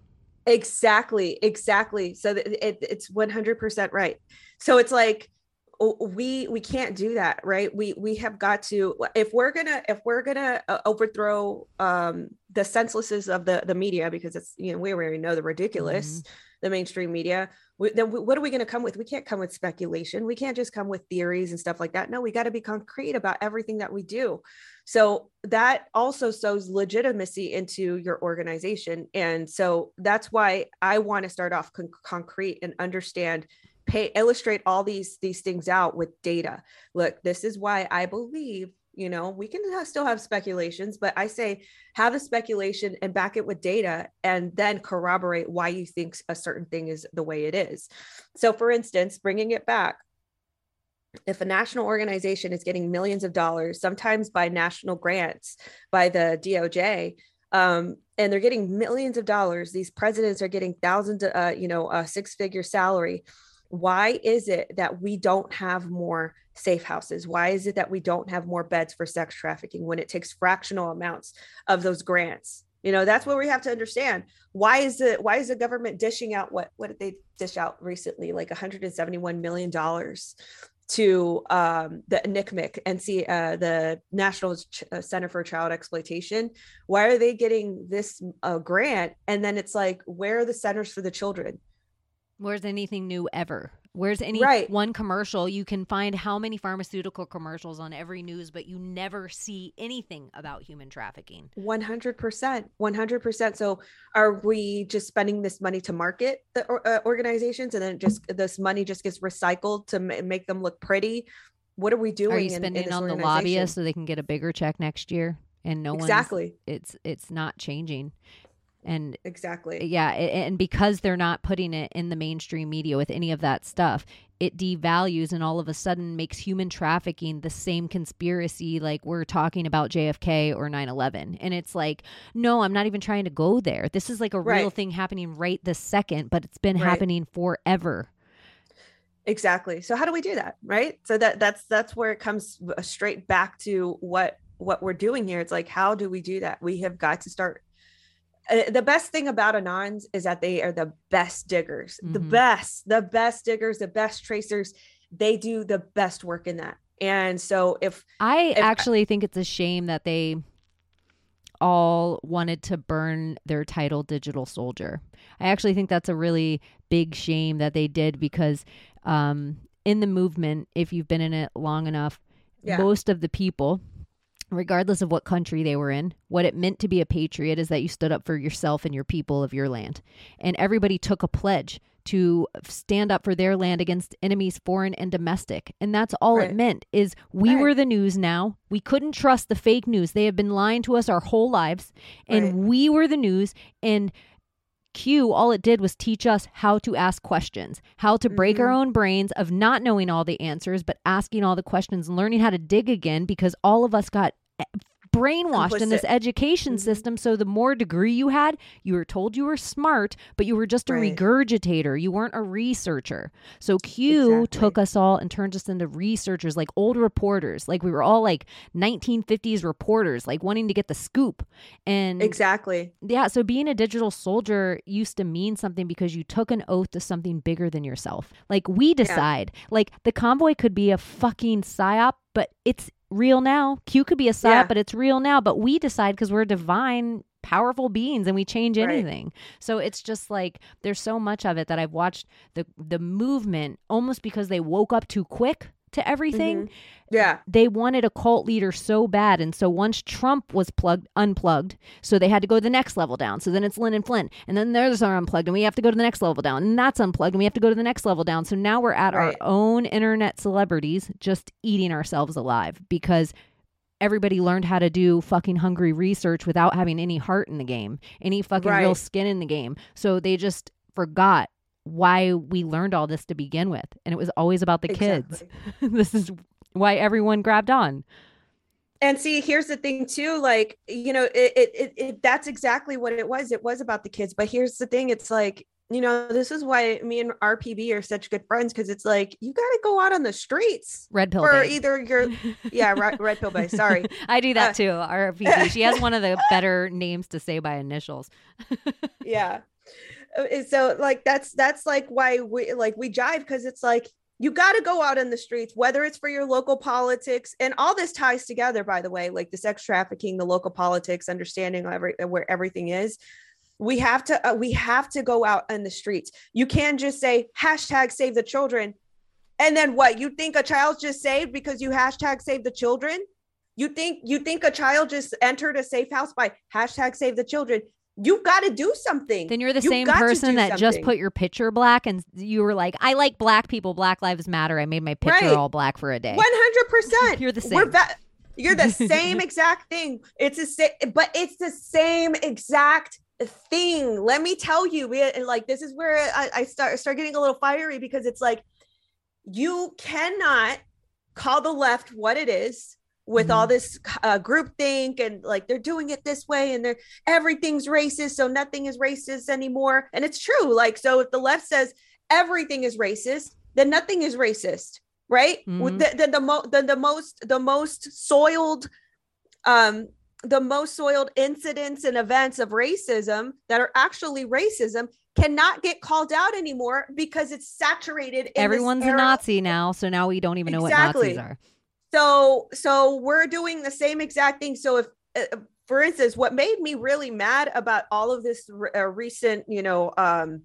C: Exactly, exactly. So it, it's 100% right. So it's like we we can't do that, right? We we have got to if we're to if we're to uh, overthrow um the senselessness of the the media because it's you know we already know the ridiculous mm-hmm. the mainstream media we, then what are we going to come with? We can't come with speculation. We can't just come with theories and stuff like that. No we got to be concrete about everything that we do. So that also sows legitimacy into your organization. And so that's why i want to start off con- concrete and understand pay illustrate all these these things out with data. Look this is why i believe you know we can still have speculations but i say have a speculation and back it with data and then corroborate why you think a certain thing is the way it is. So for instance bringing it back if a national organization is getting millions of dollars sometimes by national grants by the doj um, and they're getting millions of dollars these presidents are getting thousands uh, you know a six figure salary why is it that we don't have more safe houses? Why is it that we don't have more beds for sex trafficking when it takes fractional amounts of those grants? You know, that's what we have to understand. Why is it why is the government dishing out what what did they dish out recently? Like 171 million dollars to um, the NCMEC, NC, uh, the National Ch- uh, Center for Child Exploitation. Why are they getting this uh, grant? And then it's like, where are the centers for the children?
B: Where's anything new ever? Where's any right. one commercial? You can find how many pharmaceutical commercials on every news, but you never see anything about human trafficking.
C: 100%. 100%. So are we just spending this money to market the uh, organizations and then just this money just gets recycled to m- make them look pretty? What are we doing?
B: Are you spending in, in on the lobbyists so they can get a bigger check next year? And no one's
C: exactly.
B: It's it's not changing and
C: exactly.
B: yeah and because they're not putting it in the mainstream media with any of that stuff it devalues and all of a sudden makes human trafficking the same conspiracy like we're talking about JFK or 9/11 and it's like no I'm not even trying to go there. This is like a right. real thing happening right this second but it's been right. happening forever.
C: Exactly. So how do we do that right? So that that's that's where it comes straight back to what what we're doing here. It's like how do we do that? We have got to start uh, the best thing about anons is that they are the best diggers mm-hmm. the best the best diggers the best tracers they do the best work in that and so if
B: i if, actually think it's a shame that they all wanted to burn their title digital soldier i actually think that's a really big shame that they did because um, in the movement if you've been in it long enough yeah. most of the people regardless of what country they were in, what it meant to be a patriot is that you stood up for yourself and your people of your land. And everybody took a pledge to stand up for their land against enemies foreign and domestic. And that's all right. it meant is we right. were the news now. We couldn't trust the fake news. They have been lying to us our whole lives and right. we were the news and Q, all it did was teach us how to ask questions, how to break mm-hmm. our own brains of not knowing all the answers, but asking all the questions and learning how to dig again because all of us got brainwashed Complicit. in this education mm-hmm. system. So the more degree you had, you were told you were smart, but you were just a right. regurgitator. You weren't a researcher. So Q exactly. took us all and turned us into researchers, like old reporters. Like we were all like 1950s reporters, like wanting to get the scoop. And
C: exactly.
B: Yeah. So being a digital soldier used to mean something because you took an oath to something bigger than yourself. Like we decide, yeah. like the convoy could be a fucking psyop, but it's real now. Q could be a psyop, yeah. but it's real now. But we decide because we're divine powerful beings and we change
C: Right.
B: anything. So it's just like there's so much of it that I've watched the the movement almost because they woke up too quick to everything.
C: Mhm. Yeah.
B: They wanted a cult leader so bad and so once Trump was plugged unplugged, so they had to go to the next level down. So then it's Lin and Flynn and then theirs are unplugged and we have to go to the next level down and that's unplugged and we have to go to the next level down. So now we're at
C: Right.
B: our own internet celebrities just eating ourselves alive because everybody learned how to do fucking hungry research without having any heart in the game, any fucking real skin in the game. So they just forgot why we learned all this to begin with. And it was always about the kids. This is why everyone grabbed on.
C: And see, here's the thing too. Like, you know, it, it, it, that's exactly what it was. It was about the kids. But here's the thing. It's like, you know, this is why me and RPB are such good friends because it's like you got to go out on the streets
B: Red pill.
C: for
B: babe.
C: either your yeah, red, red pill bay. Sorry.
B: I do that
C: Uh,
B: too. RPB. She has one of the better names to say by initials.
C: yeah so like that's that's like why we like we jive because it's like you got to go out in the streets whether it's for your local politics and all this ties together by the way like the sex trafficking the local politics understanding every, where everything is. We have to uh, we have to go out in the streets. You can't just say hashtag save the children and then what? You think a child's just saved because you hashtag save the children? You think you think a child just entered a safe house by hashtag save the children you've got to do something
B: Then you're the
C: You've
B: same person that just put your picture black and you were like, I like black people. Black lives matter. I made my picture
C: Right.
B: all black for a day.
C: One hundred percent.
B: You're the
C: We're
B: same.
C: va- you're the same exact thing. It's the same, but it's the same exact thing. Let me tell you, we uh, like this is where I, I start start getting a little fiery because it's like you cannot call the left what it is with all this uh, group think and like they're doing it this way and they're everything's racist so nothing is racist anymore and it's true like so if the left says everything is racist then nothing is racist right
B: Mhm.
C: the, the, the, mo- the, the most the most soiled um the most soiled incidents and events of racism that are actually racism cannot get called out anymore because it's saturated in
B: Everyone's a Nazi now, so now we don't even know what
C: Exactly.
B: Nazis are.
C: So so we're doing the same exact thing. So if uh, for instance what made me really mad about all of this re- uh, recent you know um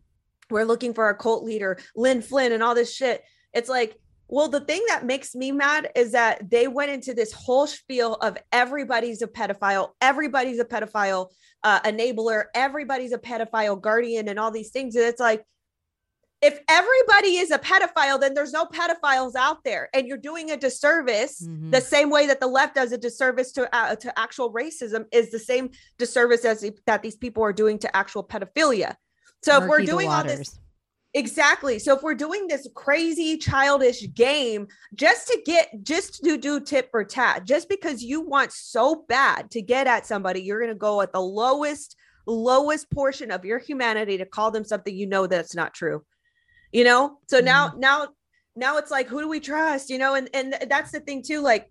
C: we're looking for a cult leader lin flynn and all this shit it's like well the thing that makes me mad is that they went into this whole spiel of everybody's a pedophile everybody's a pedophile uh, enabler everybody's a pedophile guardian and all these things. And it's like if everybody is a pedophile, then there's no pedophiles out there, and you're doing a disservice.
B: Mhm.
C: The same way that the left does a disservice to uh, to actual racism is the same disservice as that these people are doing to actual pedophilia. So if we're doing all this exactly, so if we're doing this crazy childish game just to get just to do tit for tat, just because you want so bad to get at somebody, you're going to go at the lowest lowest portion of your humanity to call them something you know that's not true you know? So now mm-hmm. now now it's like who do we trust you know? And and that's the thing too like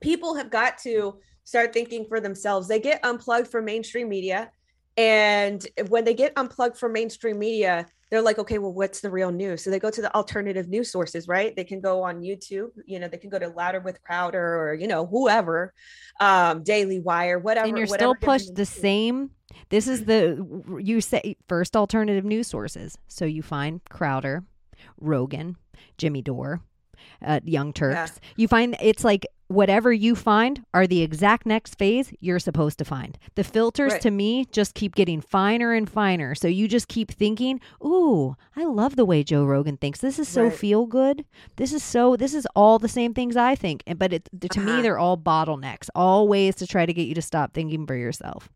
C: people have got to start thinking for themselves. They get unplugged from mainstream media and when they get unplugged from mainstream media they're like okay well what's the real news? So they go to the alternative news sources right? They can go on youtube you know they can go to louder with crowder or you know whoever um daily wire whatever
B: and you're
C: whatever
B: still pushed the same? This is the you say first alternative news sources. So you find crowder rogan jimmy dore uh, young turks. You find it's like whatever you find are the exact next phase you're supposed to find the filters
C: Right.
B: to me just keep getting finer and finer so you just keep thinking ooh i love the way joe rogan thinks this is so
C: Right.
B: feel good this is so this is all the same things i think and but it to me
C: Uh-huh.
B: they're all bottlenecks all ways to try to get you to stop thinking for yourself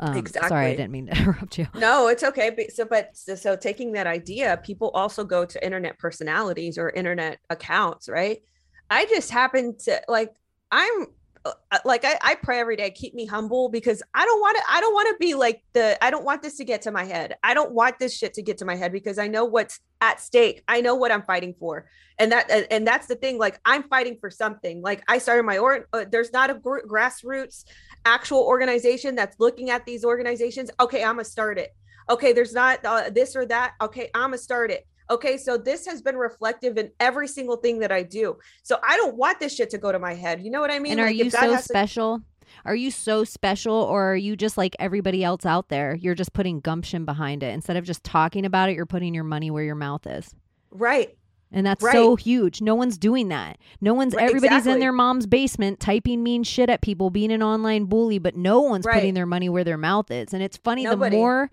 B: um, sorry i didn't mean to interrupt you
C: No, it's okay. But so, but so, so taking that idea, people also go to internet personalities or internet accounts, right? I just happen to like, I'm uh, like, I, I pray every day, keep me humble because I don't want to, I don't want to be like the, I don't want this to get to my head. I don't want this shit to get to my head because I know what's at stake. I know what I'm fighting for. And that, and- that's the thing. Like, I'm fighting for something. Like, I started my, or uh, there's not a gr- grassroots actual organization that's looking at these organizations okay i'm gonna start it okay there's not uh, this or that okay i'm gonna start it okay so this has been reflective in every single thing that i do so i don't want this shit to go to my head you know what i mean
B: and are
C: Like,
B: you so
C: has to-
B: special Are you so special or are you just like everybody else out there? You're just putting gumption behind it. Instead of just talking about it, you're putting your money where your mouth is.
C: Right.
B: And that's
C: Right.
B: so huge. No one's doing that. No one's
C: Right,
B: everybody's in their mom's basement typing mean shit at people, being an online bully, but no one's
C: Right.
B: putting their money where their mouth is. And it's funny
C: Nobody.
B: the more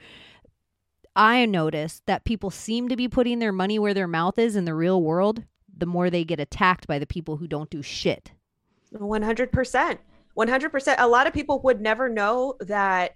B: I notice that people seem to be putting their money where their mouth is in the real world, the more they get attacked by the people who don't do shit.
C: 100%. 100%. A lot of people would never know that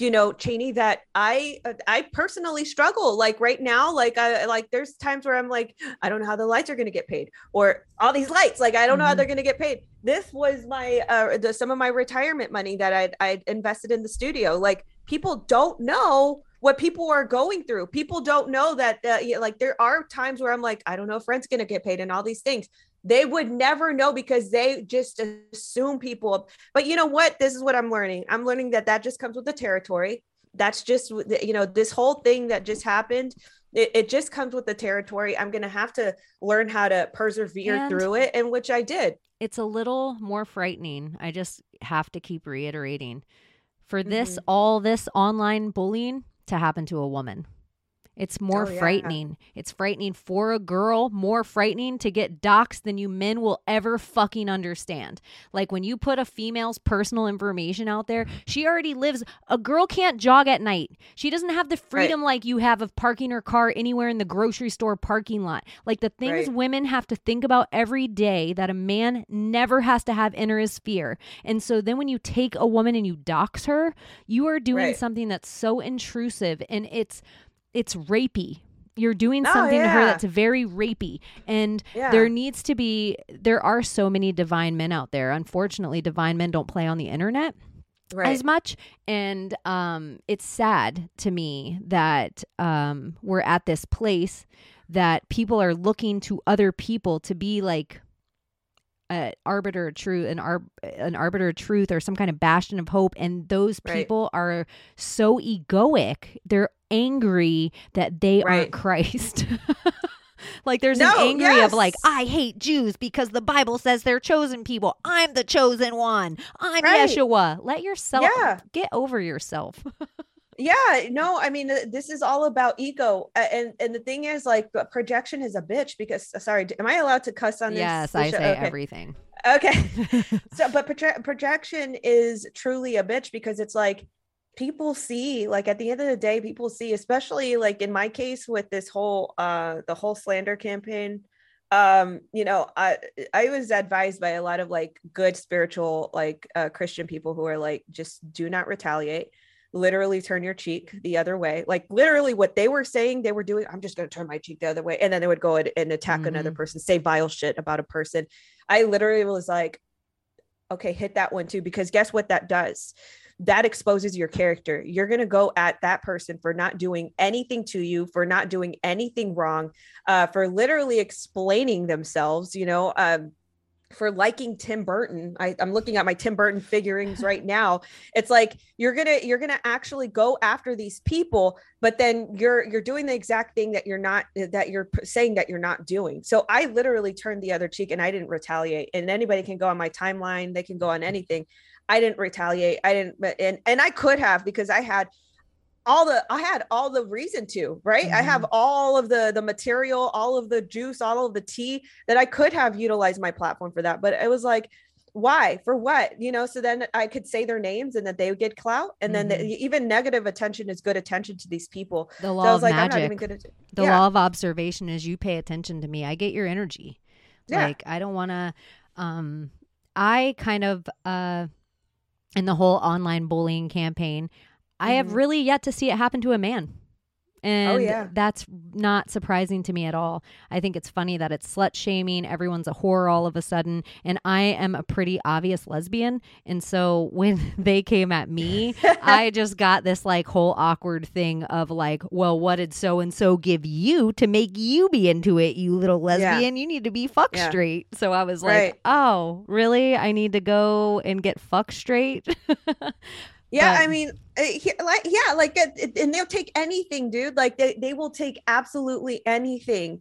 C: you know Cheney that I I personally struggle like right now like I like there's times where I'm like I don't know how the lights are going to get paid or all these lights like I don't know how
B: Mhm.
C: they're going to get paid. This was my uh the some of my retirement money that I I invested in the studio. Like people don't know what people are going through. People don't know that uh, like there are times where I'm like I don't know if rent's going to get paid and all these things. They would never know because they just assume people but you know what? This is what i'm learning. I'm learning that that just comes with the territory. That's just you know this whole thing that just happened it, it just comes with the territory. I'm gonna have to learn how to persevere
B: And-
C: through it and which i did.
B: It's a little more frightening. I just have to keep reiterating. For this,
C: Mhm.
B: all this online bullying to happen to a woman. It's more
C: Oh, yeah.
B: frightening. It's frightening for a girl, more frightening to get doxxed than you men will ever fucking understand. Like when you put a female's personal information out there, she already lives. A girl can't jog at night. She doesn't have the freedom like you have of parking her car anywhere in the grocery store parking lot. Like the things
C: Right.
B: women have to think about every day that a man never has to have enter his sphere. And so then when you take a woman and you dox her, you are doing
C: Right.
B: something that's so intrusive and it's it's rapey. You're doing
C: Oh,
B: something to her that's very rapey. And
C: yeah
B: there needs to be there are so many divine men out there. Unfortunately, divine men don't play on the internet
C: right
B: as much and um it's sad to me that um we're at this place that people are looking to other people to be like a arbiter of truth an ar- an arbiter of truth or some kind of bastion of hope and those
C: Right.
B: people are so egoic they're angry that they aren't Christ like there's
C: No,
B: an angry of like. I hate Jews because the Bible says they're chosen people. I'm the chosen one. I'm
C: Right.
B: Yeshua. Let yourself
C: Yeah.
B: get over yourself.
C: yeah no i mean this is all about ego and and the thing is like projection is a bitch because uh, sorry am i allowed to cuss on this
B: yes, I say
C: Okay.
B: everything.
C: okay so but proje- projection is truly a bitch because it's like people see like at the end of the day people see especially like in my case with this whole uh the whole slander campaign um you know i i was advised by a lot of like good spiritual like uh christian people who are like just do not retaliate literally turn your cheek the other way like literally what they were saying they were doing i'm just going to turn my cheek the other way and then they would go and, and attack another
B: Mhm.
C: person say vile shit about a person. I literally was like okay hit that one too because guess what that does? That exposes your character. You're going to go at that person for not doing anything to you for not doing anything wrong uh, for literally explaining themselves you know um, for liking Tim Burton. I, I'm looking at my Tim Burton figurines right now. It's like you're gonna you're gonna actually go after these people, but then you're you're doing the exact thing that you're not that you're saying that you're not doing. So I literally turned the other cheek and I didn't retaliate. And anybody can go on my timeline, they can go on anything. I didn't retaliate. I didn't, and and I could have because I had all the I had all the reason to, right? I have all of the the material, all of the juice, all of the tea that I could have utilized my platform for that. But it was like, why? For what? You know, so then I could say their names and that they would get clout. And then the,
B: Mhm.
C: even negative attention is good attention to these people.
B: The
C: So
B: law
C: I was
B: of
C: like, I'm not
B: magic.
C: gonna
B: the
C: yeah.
B: law of observation is you pay attention to me. I get your energy.
C: Yeah.
B: Like I don't want to um I kind of uh in the whole online bullying campaign, I have
C: Mhm.
B: really yet to see it happen to a man. And
C: Oh, yeah.
B: that's not surprising to me at all. I think it's funny that it's slut shaming. Everyone's a whore all of a sudden. And I am a pretty obvious lesbian. And so when they came at me, I just got this like whole awkward thing of like, well, what did so and so give you to make you be into it, you little lesbian? You need to be fuck
C: Yeah.
B: straight. So I was like, oh, really? I need to go and get fuck straight?
C: Yeah,
B: But-
C: I mean, uh, like yeah, like uh, and they'll take anything, dude. Like they they will take absolutely anything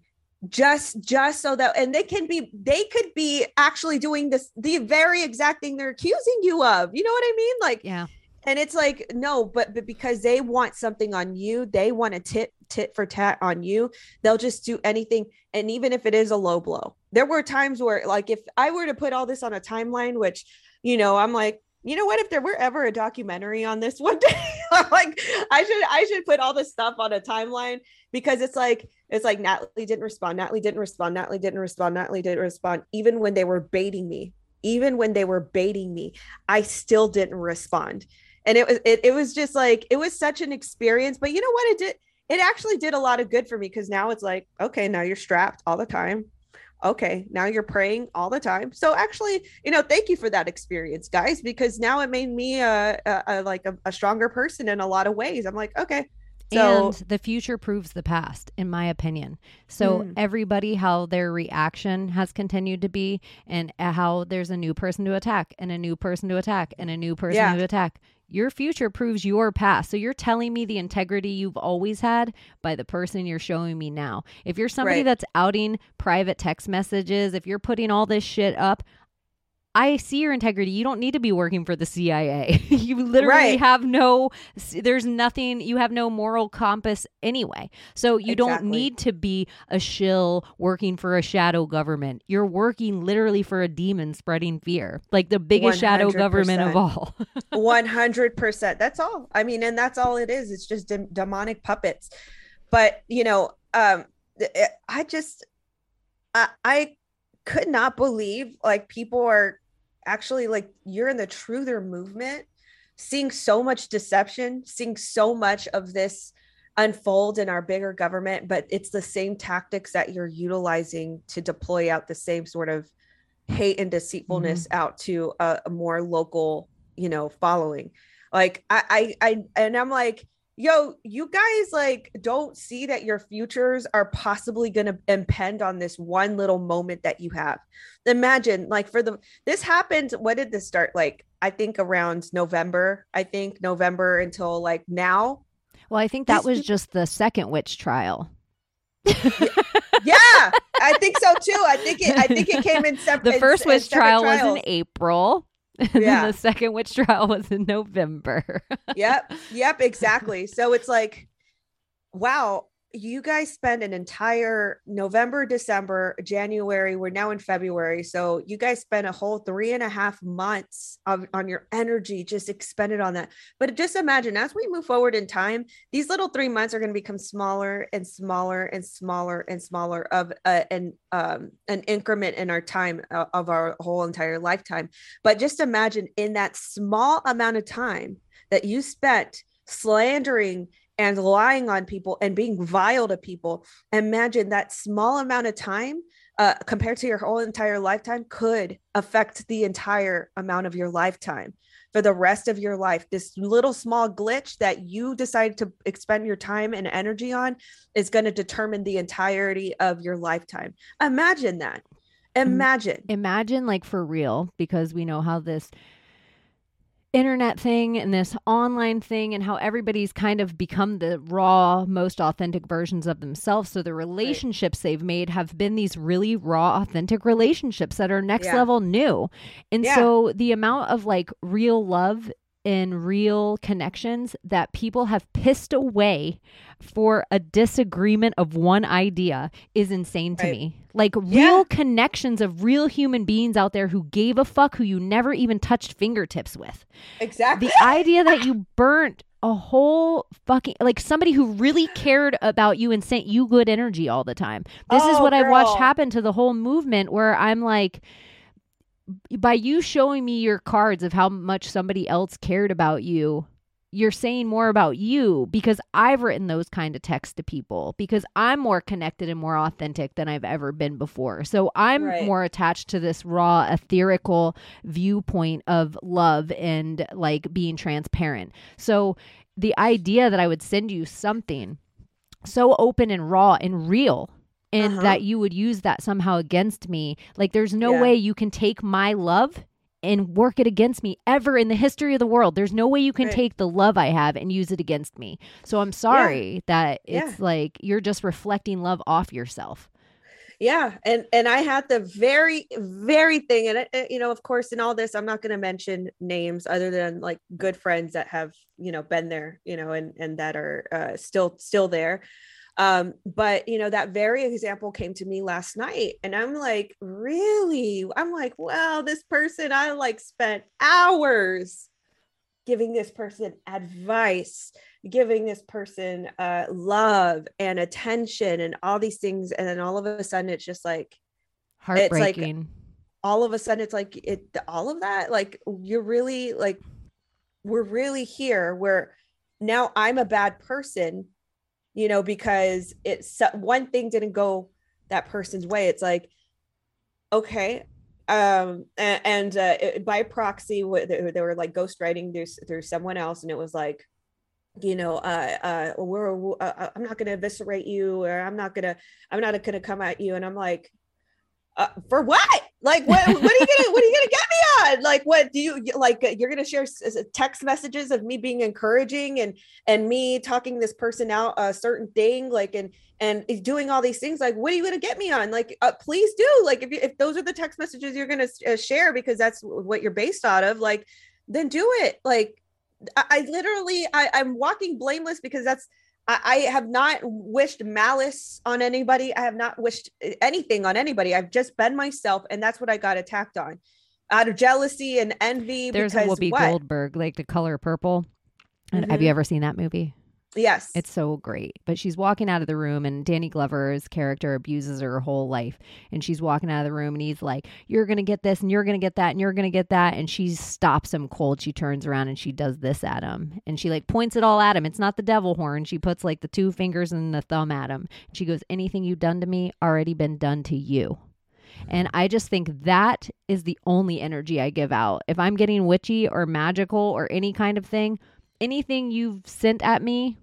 C: just just so that and they can be they could be actually doing this the very exact thing they're accusing you of you know what i mean like
B: Yeah.
C: and it's like no but but because they want something on you they want a tit tit for tat on you they'll just do anything and even if it is a low blow there were times where like if i were to put all this on a timeline which you know i'm like you know what if there were ever a documentary on this one day like i should i should put all this stuff on a timeline because it's like it's like natly didn't respond natly didn't respond natly didn't respond natly didn't respond even when they were baiting me even when they were baiting me i still didn't respond. And it was it, it was just like it was such an experience but you know what it did it actually did a lot of good for me because now it's like okay now you're strapped all the time okay now you're praying all the time so actually you know thank you for that experience guys because now it made me a, a, a like a, a stronger person in a lot of ways i'm like okay so
B: and the future proves the past, in my opinion. So
C: Mm.
B: everybody, how their reaction has continued to be, and uh, how there's a new person to attack, and a new person to attack, and a new person
C: Yeah.
B: to attack. Your future proves your past. So you're telling me the integrity you've always had by the person you're showing me now. If you're somebody
C: Right.
B: that's outing private text messages, if you're putting all this shit up, I see your integrity. You don't need to be working for the CIA. you literally
C: Right.
B: have no, there's nothing, you have no moral compass anyway. So you don't need to be a shill working for a shadow government. You're working literally for a demon spreading fear, like the biggest shadow government of all.
C: 100% that's all i mean and that's all it is it's just dem- demonic puppets but you know um i just I, I could not believe like people are actually like you're in the truther movement seeing so much deception seeing so much of this unfold in our bigger government but it's the same tactics that you're utilizing to deploy out the same sort of hate and deceitfulness mm-hmm. out to a, a more local you know following. Like I, I i and i'm like yo you guys like don't see that your futures are possibly going to impend on this one little moment that you have. Imagine like for the this happened what did this start like i think around november i think november until like now.
B: Well, I think that
C: These
B: was
C: people-
B: just the second witch trial.
C: yeah. I think so too. I think it i think it came in separate
B: The first witch trial was in April. And
C: Yeah.
B: then the second witch trial was in November.
C: yep yep exactly so it's like wow you guys spend an entire november december january we're now in february so you guys spent a whole three and a half months of, on your energy just expended on that. But just imagine as we move forward in time these little three months are going to become smaller and smaller and smaller and smaller of uh, an um, an increment in our time uh, of our whole entire lifetime. But just imagine in that small amount of time that you spent slandering and lying on people and being vile to people imagine that small amount of time uh, compared to your whole entire lifetime could affect the entire amount of your lifetime. For the rest of your life this little small glitch that you decide to expend your time and energy on is going to determine the entirety of your lifetime. Imagine that. Imagine.
B: imagine like for real because we know how this internet thing and this online thing and how everybody's kind of become the raw most authentic versions of themselves so the relationships they've made have been these really raw authentic relationships that are next
C: Yeah.
B: level new and
C: Yeah.
B: so the amount of like real love and real connections that people have pissed away for a disagreement of one idea is insane to
C: Right.
B: me. Like
C: Yeah.
B: real connections of real human beings out there who gave a fuck who you never even touched fingertips with.
C: exactly
B: The idea that you burnt a whole fucking like somebody who really cared about you and sent you good energy all the time. This is
C: Oh,
B: what I've watched happen to the whole movement where I'm like by you showing me your cards of how much somebody else cared about you, you're saying more about you because I've written those kind of texts to people because I'm more connected and more authentic than I've ever been before. So I'm
C: Right.
B: more attached to this raw, etherical viewpoint of love and like being transparent. So the idea that I would send you something so open and raw and real and
C: Uh-huh.
B: that you would use that somehow against me like there's no
C: Yeah.
B: way you can take my love and work it against me ever in the history of the world there's no way you can
C: Right.
B: take the love i have and use it against me so i'm sorry that
C: Yeah.
B: it's like you're just reflecting love off yourself
C: yeah and and i had the very very thing and it, you know of course in all this i'm not going to mention names other than like good friends that have you know been there you know and and that are uh, still still there um but you know that very example came to me last night and i'm like really? I'm like well this person i like spent hours giving this person advice giving this person uh, love and attention and all these things and then all of a sudden it's just like
B: heartbreaking
C: it's like all of a sudden it's like it all of that like you're really like we're really here where now i'm a bad person you know because it's one thing didn't go that person's way. It's like okay um and, and uh, by proxy they, they were like ghostwriting through through someone else and it was like you know uh uh we're uh, uh, i'm not going to eviscerate you or i'm not going to i'm not going to come at you. And i'm like uh, for what like what, what are you gonna what are you gonna get me on? Like what do you like uh, you're gonna share text messages of me being encouraging and and me talking this person out a certain thing like and and doing all these things? Like what are you gonna get me on? Like uh, please do. Like if, you, if those are the text messages you're gonna uh, share because that's what you're based out of like then do it. Like I, I literally I, I'm walking blameless because that's I, I have not wished malice on anybody. I have not wished anything on anybody. I've just been myself, and that's what I got attacked on out of jealousy and envy.
B: There's a Whoopi what? Goldberg, like the color purple. Mm-hmm. Have you ever seen that movie?
C: Yes.
B: It's so great. But she's walking out of the room and Danny Glover's character abuses her whole life. And she's walking out of the room and he's like, You're gonna get this and you're gonna get that and you're gonna get that. And she stops him cold. She turns around and she does this at him. And she like points it all at him. It's not the devil horn. She puts like the two fingers and the thumb at him. She goes, Anything you've done to me already been done to you. And I just think that is the only energy I give out. If I'm getting witchy or magical or any kind of thing, anything you've sent at me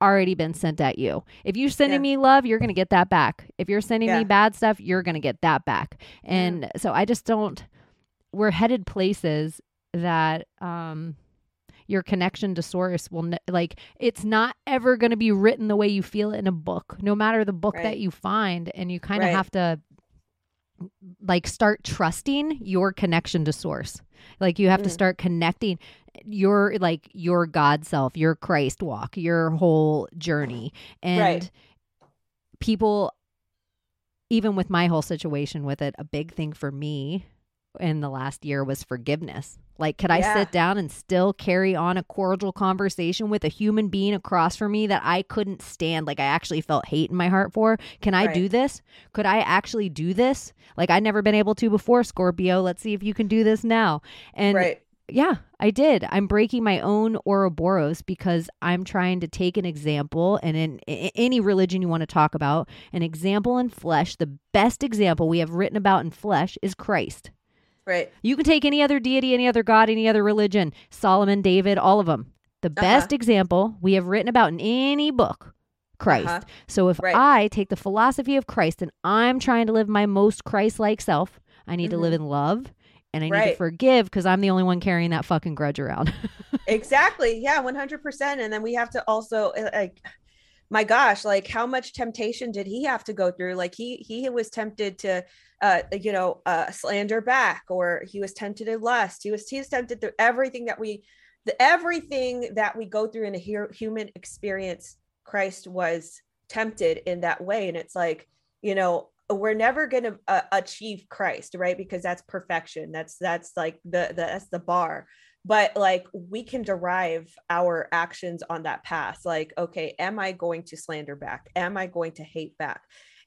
B: already been sent at you. If you're sending yeah. me love, you're going to get that back. If you're sending yeah. me bad stuff, you're going to get that back. And yeah. so I just don't we're headed places that um your connection to source will ne- like it's not ever going to be written the way you feel it in a book no matter the book right. that you find and you kind of right. have to like start trusting your connection to source like you have mm. to start connecting your like your god self your christ walk your whole journey and right. people even with my whole situation with it a big thing for me in the last year was forgiveness. Like, could yeah. I sit down and still carry on a cordial conversation with a human being across from me that I couldn't stand? Like, I actually felt hate in my heart for? Can I right. do this? Could I actually do this? Like, I'd never been able to before, Scorpio. Let's see if you can do this now. And right. yeah, I did. I'm breaking my own Ouroboros because I'm trying to take an example, and in, in any religion you want to talk about, an example in flesh, the best example we have written about in flesh is Christ.
C: Right.
B: You can take any other deity, any other god, any other religion, Solomon, David, all of them. The uh-huh. best example we have written about in any book, Christ. Uh-huh. So if right. I take the philosophy of Christ and I'm trying to live my most Christ like self, I need mm-hmm. to live mm-hmm. in love and I need right. to forgive because I'm the only one carrying that fucking grudge around.
C: exactly. Yeah, 100%. And then we have to also, uh, like, my gosh, like, how much temptation did he have to go through? Like, he, he was tempted to, uh, you know, uh, slander back, or he was tempted to lust. He was he was tempted through everything that we, the everything that we go through in a human experience. Christ was tempted in that way, and it's like, you know, we're never going to uh, achieve Christ, right? Because that's perfection. That's that's like the, the that's the bar. But like we can derive our actions on that path. Like, okay, am I going to slander back? Am I going to hate back?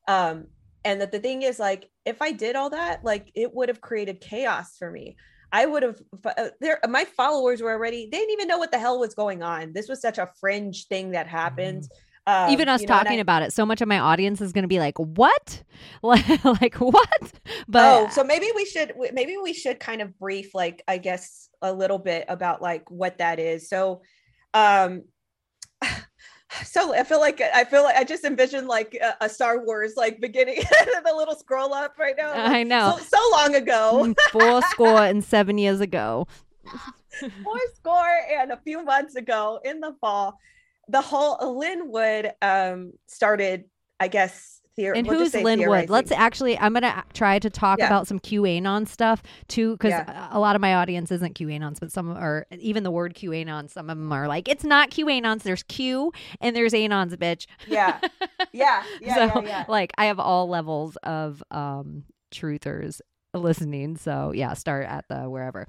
C: Um, and that the thing is like if i did all that like it would have created chaos for me i would have uh, there my followers were already they didn't even know what the hell was going on this was such a fringe thing that happened mm-hmm.
B: Um, Even us you know, talking I, about it, so much of my audience is going to be like, "What? like what?"
C: But oh, so maybe we should maybe we should kind of brief, like I guess, a little bit about like what that is. So, um, so I feel like I feel like I just envisioned like a, a Star Wars like beginning the little scroll up right now.
B: I know.
C: So, so long ago.
B: Mm, four score and seven years ago.
C: Four score and a few months ago in the fall, the whole Lin Wood um started, I guess, theor-
B: And
C: we'll
B: who's Lin
C: Wood?
B: Let's actually, I'm going to try to talk
C: Yeah.
B: about some QAnon stuff too, because
C: Yeah.
B: a lot of my audience isn't QAnons, but some are, even the word QAnon, some of them are like, it's not QAnons. There's Q and there's Anons, bitch.
C: yeah, yeah, yeah,
B: so,
C: yeah, yeah.
B: like, I have all levels of um truthers listening. So, yeah, start at the wherever.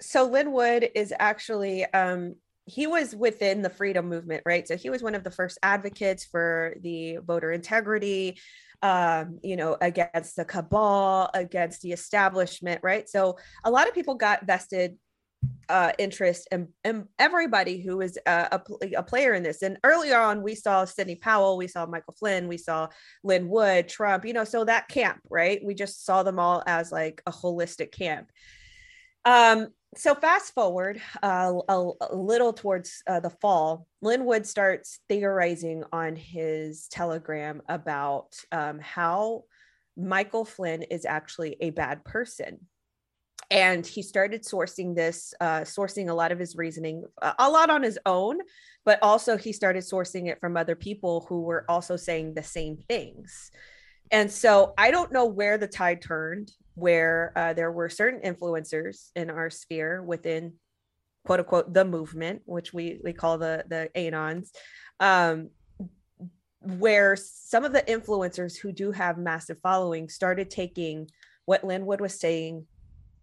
C: so Lin Wood is actually um he was within the freedom movement, right? So he was one of the first advocates for the voter integrity, um, you know, against the cabal, against the establishment, right? So a lot of people got vested uh interest in, in everybody who was uh, a, a player in this and earlier on we saw sidney powell we saw michael flynn we saw lin wood trump you know so that camp right we just saw them all as like a holistic camp um so fast forward uh, a, a little towards uh, the fall lin wood starts theorizing on his telegram about um, how michael flynn is actually a bad person. And he started sourcing this uh, sourcing a lot of his reasoning a lot on his own but also he started sourcing it from other people who were also saying the same things. And so i don't know where the tide turned where uh, there were certain influencers in our sphere within quote unquote the movement which we we call the the anons um where some of the influencers who do have massive following started taking what lin wood was saying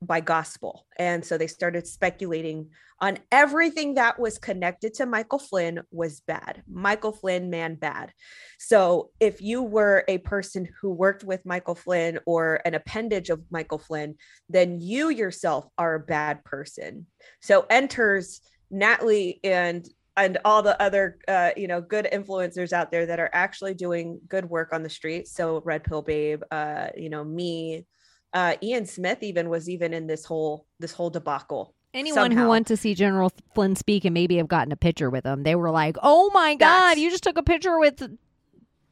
C: by gospel. And so they started speculating on everything that was connected to Michael Flynn was bad. Michael Flynn, man, bad. So if you were a person who worked with Michael Flynn or an appendage of Michael Flynn, then you yourself are a bad person. So enters Natly and and all the other uh, you know good influencers out there that are actually doing good work on the street so red pill babe uh, you know me uh, Ian Smith even was even in this whole this whole debacle.
B: Anyone
C: somehow.
B: who went to see General Flynn speak and maybe have gotten a picture with him, they were like, "Oh my God,
C: That's-
B: you just took a picture with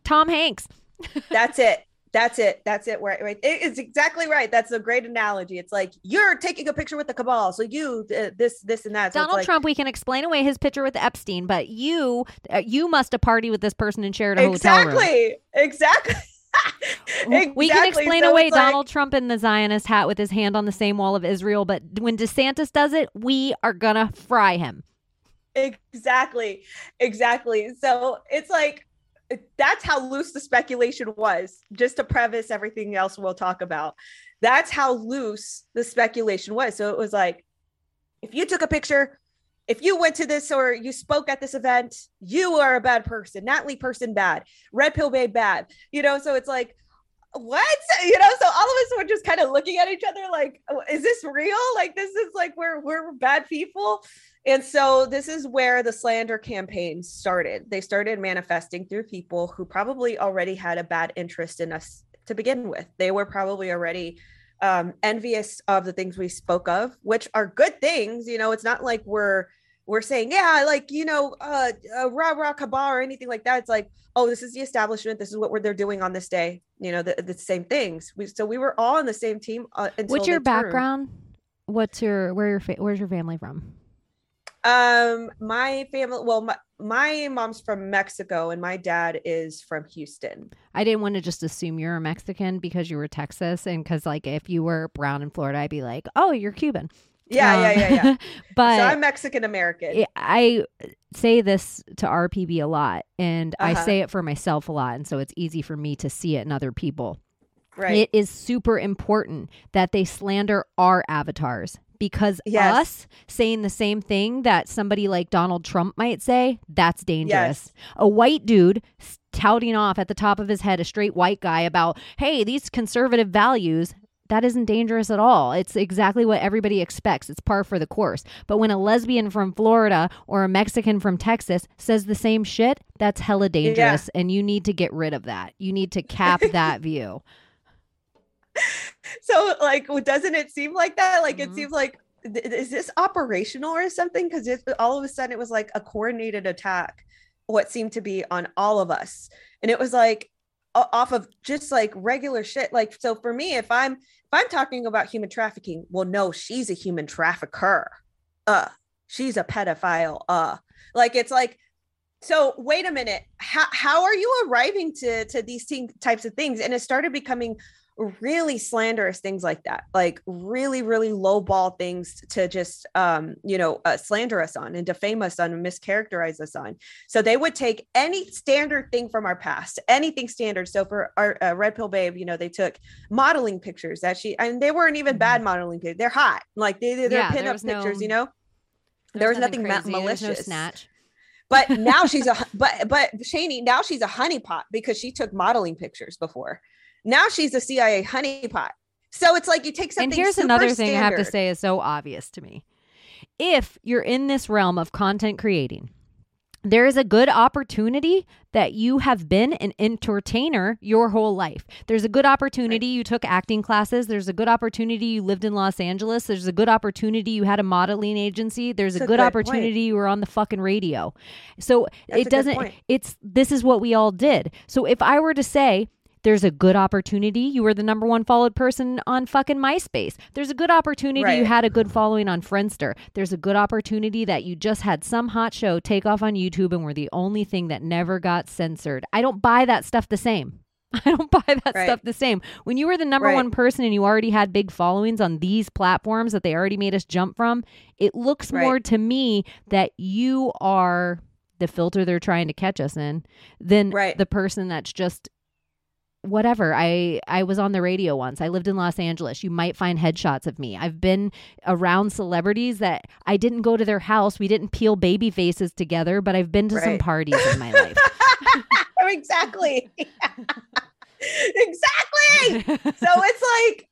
B: Tom Hanks."
C: That's it. That's it. That's it. Right. Right. It is exactly right. That's a great analogy. It's like you're taking a picture with the cabal, so you uh, this this and that. So
B: Donald
C: like,
B: Trump, we can explain away his picture with Epstein, but you, uh, you must have party with this person and shared a hotel room.
C: Exactly. Exactly.
B: We can explain
C: So
B: away
C: like-
B: Donald Trump in the Zionist hat with his hand on the same wall of Israel, but when DeSantis does it, we are gonna fry him.
C: Exactly. Exactly. So it's like that's how loose the speculation was, just to preface everything else we'll talk about. That's how loose the speculation was. So it was like, if you took a picture, if you went to this or you spoke at this event, you are a bad person. Natly person bad. Red pill babe bad. You know, so it's like, what? You know, so all of us were just kind of looking at each other like, "Oh, is this real? Like this is like we're we're bad people. And so this is where the slander campaign started. They started manifesting through people who probably already had a bad interest in us to begin with. They were probably already um, envious of the things we spoke of, which are good things. You know, it's not like we're we're saying, yeah, like you know, uh, uh rah rah cabal or anything like that. It's like, oh, this is the establishment. This is what we're, they're doing on this day. You know, the, the same things. We, so we were all on the same team. Uh, until
B: What's your background? What's your where your fa- where's your family from?
C: Um, my family, well, my, my mom's from Mexico and my dad is from Houston.
B: I didn't want to just assume you're a Mexican because you were Texas, and because like if you were brown in Florida, I'd be like, oh, you're Cuban.
C: Yeah,
B: Um,
C: yeah, yeah, yeah.
B: but
C: so I'm Mexican American.
B: I- I say this to RPB a lot, and I
C: Uh-huh.
B: say it for myself a lot, and so it's easy for me to see it in other people.
C: right.
B: It is super important that they slander our avatars because
C: Yes.
B: us saying the same thing that somebody like Donald Trump might say, that's dangerous.
C: Yes.
B: A white dude touting off at the top of his head, a straight white guy about, hey, these conservative values. That isn't dangerous at all. It's exactly what everybody expects. It's par for the course. But when a lesbian from Florida or a Mexican from Texas says the same shit, that's hella dangerous. And you need to get rid of that. You need to cap that view.
C: so like doesn't it seem like that like
B: Mhm.
C: it seems like th- is this operational or something because all of a sudden it was like a coordinated attack what seemed to be on all of us and it was like off of just like regular shit like so for me if i'm if i'm talking about human trafficking. Well no she's a human trafficker. Uh she's a pedophile. Uh like it's like so wait a minute. How, how are you arriving to to these types of things? And it started becoming really slanderous things like that like really really low ball things to just um you know uh, slander us on and defame us on and mischaracterize us on. So they would take any standard thing from our past anything standard. So for our uh, red pill babe you know they took modeling pictures that she and they weren't even bad mm-hmm. modeling pictures. They're hot. Like they, they're yeah, pinup pictures no, you know? there was nothing, nothing malicious no snatch. But now she's a but but Shani now she's a honeypot because she took modeling pictures before now she's a CIA honeypot. So it's like you take something.
B: And here's another thing standard. I have to say is so obvious to me. If you're in this realm of content creating, there is a good opportunity that you have been an entertainer your whole life. There's a good opportunity you took acting classes. There's a good opportunity you lived in Los Angeles. There's a good opportunity you had a modeling agency. There's That's a good, good opportunity point. you were on the fucking radio. So That's it doesn't, it's, this is what we all did. So if I were to say, there's a good opportunity you were the number one followed person on fucking MySpace. There's a good opportunity right. you had a good following on Friendster. There's a good opportunity that you just had some hot show take off on YouTube and were the only thing that never got censored. I don't buy that stuff the same. I don't buy that right. stuff the same. When you were the number right. one person and you already had big followings on these platforms that they already made us jump from, it looks right. more to me that you are the filter they're trying to catch us in than the person that's just whatever. I i was on the radio once. I lived in los angeles. You might find headshots of me. I've been around celebrities that i didn't go to their house. We didn't peel baby faces together but i've been to right. some parties in my life.
C: Exactly. Exactly. So it's like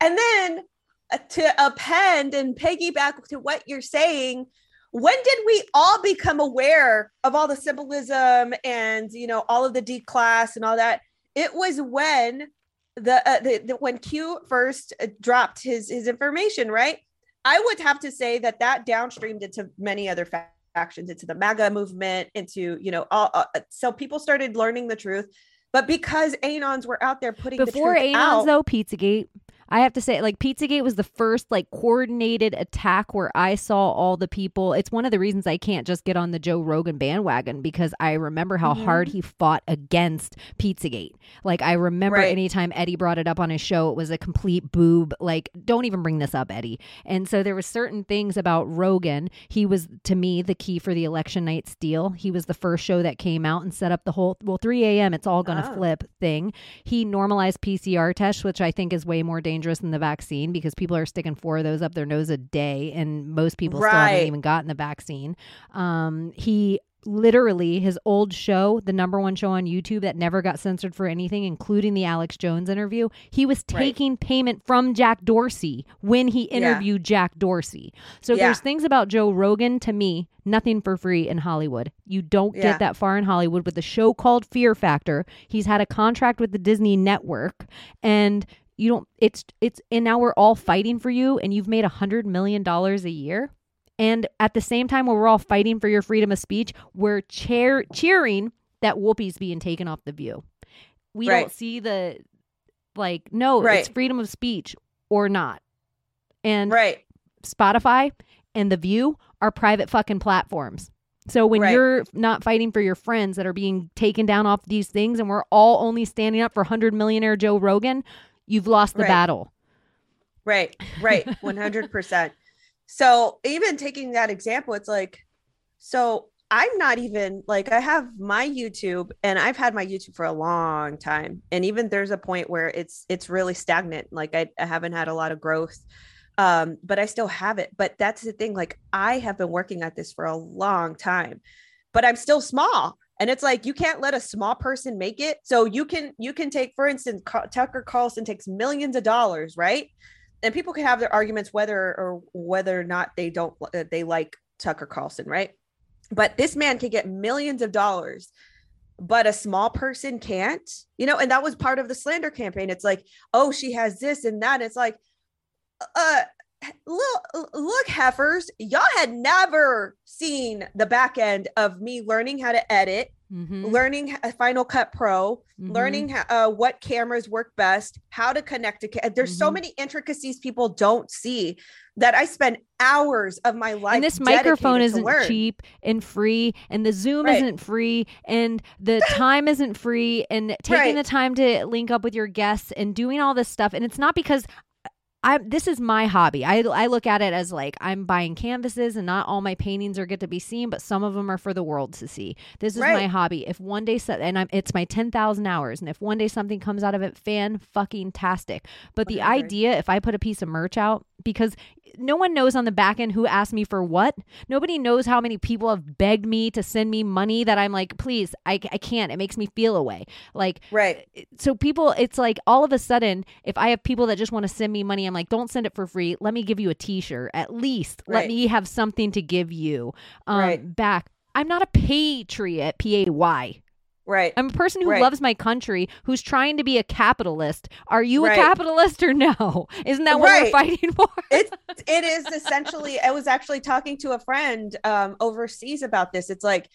C: and then uh, to append and piggyback to what you're saying when did we all become aware of all the symbolism and you know all of the d class and all that it was when the, uh, the, the when Q first uh, dropped his his information, right? I would have to say that that downstreamed into many other factions, into the MAGA movement, into you know all. Uh, so people started learning the truth, but because anons were out there putting
B: before
C: the
B: anons
C: out,
B: though, Pizzagate I have to say, like Pizzagate was the first like coordinated attack where I saw all the people. It's one of the reasons I can't just get on the Joe Rogan bandwagon because I remember how mm-hmm. hard he fought against Pizzagate. Like I remember right. anytime Eddie brought it up on his show, it was a complete boob. Like, don't even bring this up, Eddie. And so there were certain things about Rogan. He was to me the key for the election night steal. He was the first show that came out and set up the whole well 3 a.m. It's all gonna oh. flip thing. He normalized PCR tests, which I think is way more dangerous dangerous than the vaccine because people are sticking four of those up their nose a day, and most people right. still haven't even gotten the vaccine. Um, he literally his old show, the number one show on YouTube that never got censored for anything, including the Alex Jones interview, he was taking right. payment from Jack Dorsey when he interviewed yeah. Jack Dorsey. So yeah. there's things about Joe Rogan to me, nothing for free in Hollywood. You don't yeah. get that far in Hollywood with a show called Fear Factor. He's had a contract with the Disney network and you don't it's it's and now we're all fighting for you and you've made a hundred million dollars a year and at the same time we're all fighting for your freedom of speech we're cheer- cheering that whoopi's being taken off the view we right. don't see the like no right. it's freedom of speech or not and
C: right
B: spotify and the view are private fucking platforms so when right. you're not fighting for your friends that are being taken down off these things and we're all only standing up for 100 millionaire Joe Rogan, You've lost the right. battle.
C: Right, right, 100%. so, even taking that example, it's like, so I'm not even like, I have my YouTube and I've had my YouTube for a long time. And even there's a point where it's, it's really stagnant. Like, I, I haven't had a lot of growth um but i still have it but that's the thing like i have been working at this for a long time but i'm still small and it's like you can't let a small person make it. So you can you can take for instance tucker carlson takes millions of dollars right? And people can have their arguments whether or whether or not they don't uh, they like tucker carlson right? But this man can get millions of dollars but a small person can't you know? And that was part of the slander campaign. It's like oh she has this and that. It's like uh look, look, heifers, y'all had never seen the back end of me learning how to edit, mm-hmm. learning Final Cut Pro, mm-hmm. learning uh, what cameras work best, how to connect to. Ca- There's mm-hmm. so many intricacies people don't see that I spend hours of my life.
B: And this microphone isn't cheap and free, and the Zoom right. isn't free, and the time isn't free, and taking right. the time to link up with your guests and doing all this stuff. And it's not because I this is my hobby. I I look at it as like I'm buying canvases and not all my paintings are get to be seen, but some of them are for the world to see. This is right. my hobby. If one day and I'm it's my 10,000 hours and if one day something comes out of it fan fucking tastic. But the idea if I put a piece of merch out because no one knows on the back end who asked me for what. Nobody knows how many people have begged me to send me money that I'm like, please, I, I can't. It makes me feel away. Like,
C: right.
B: So people, it's like all of a sudden, if I have people that just want to send me money, I'm like, don't send it for free. Let me give you a T-shirt at least. Right. Let me have something to give you um, right. back. I'm not a patriot, P A Y.
C: Right.
B: I'm a person who right. loves my country, who's trying to be a capitalist. Are you right. a capitalist or no? Isn't that what right. we're fighting for?
C: it, it is essentially, I was actually talking to a friend um, overseas about this. It's like,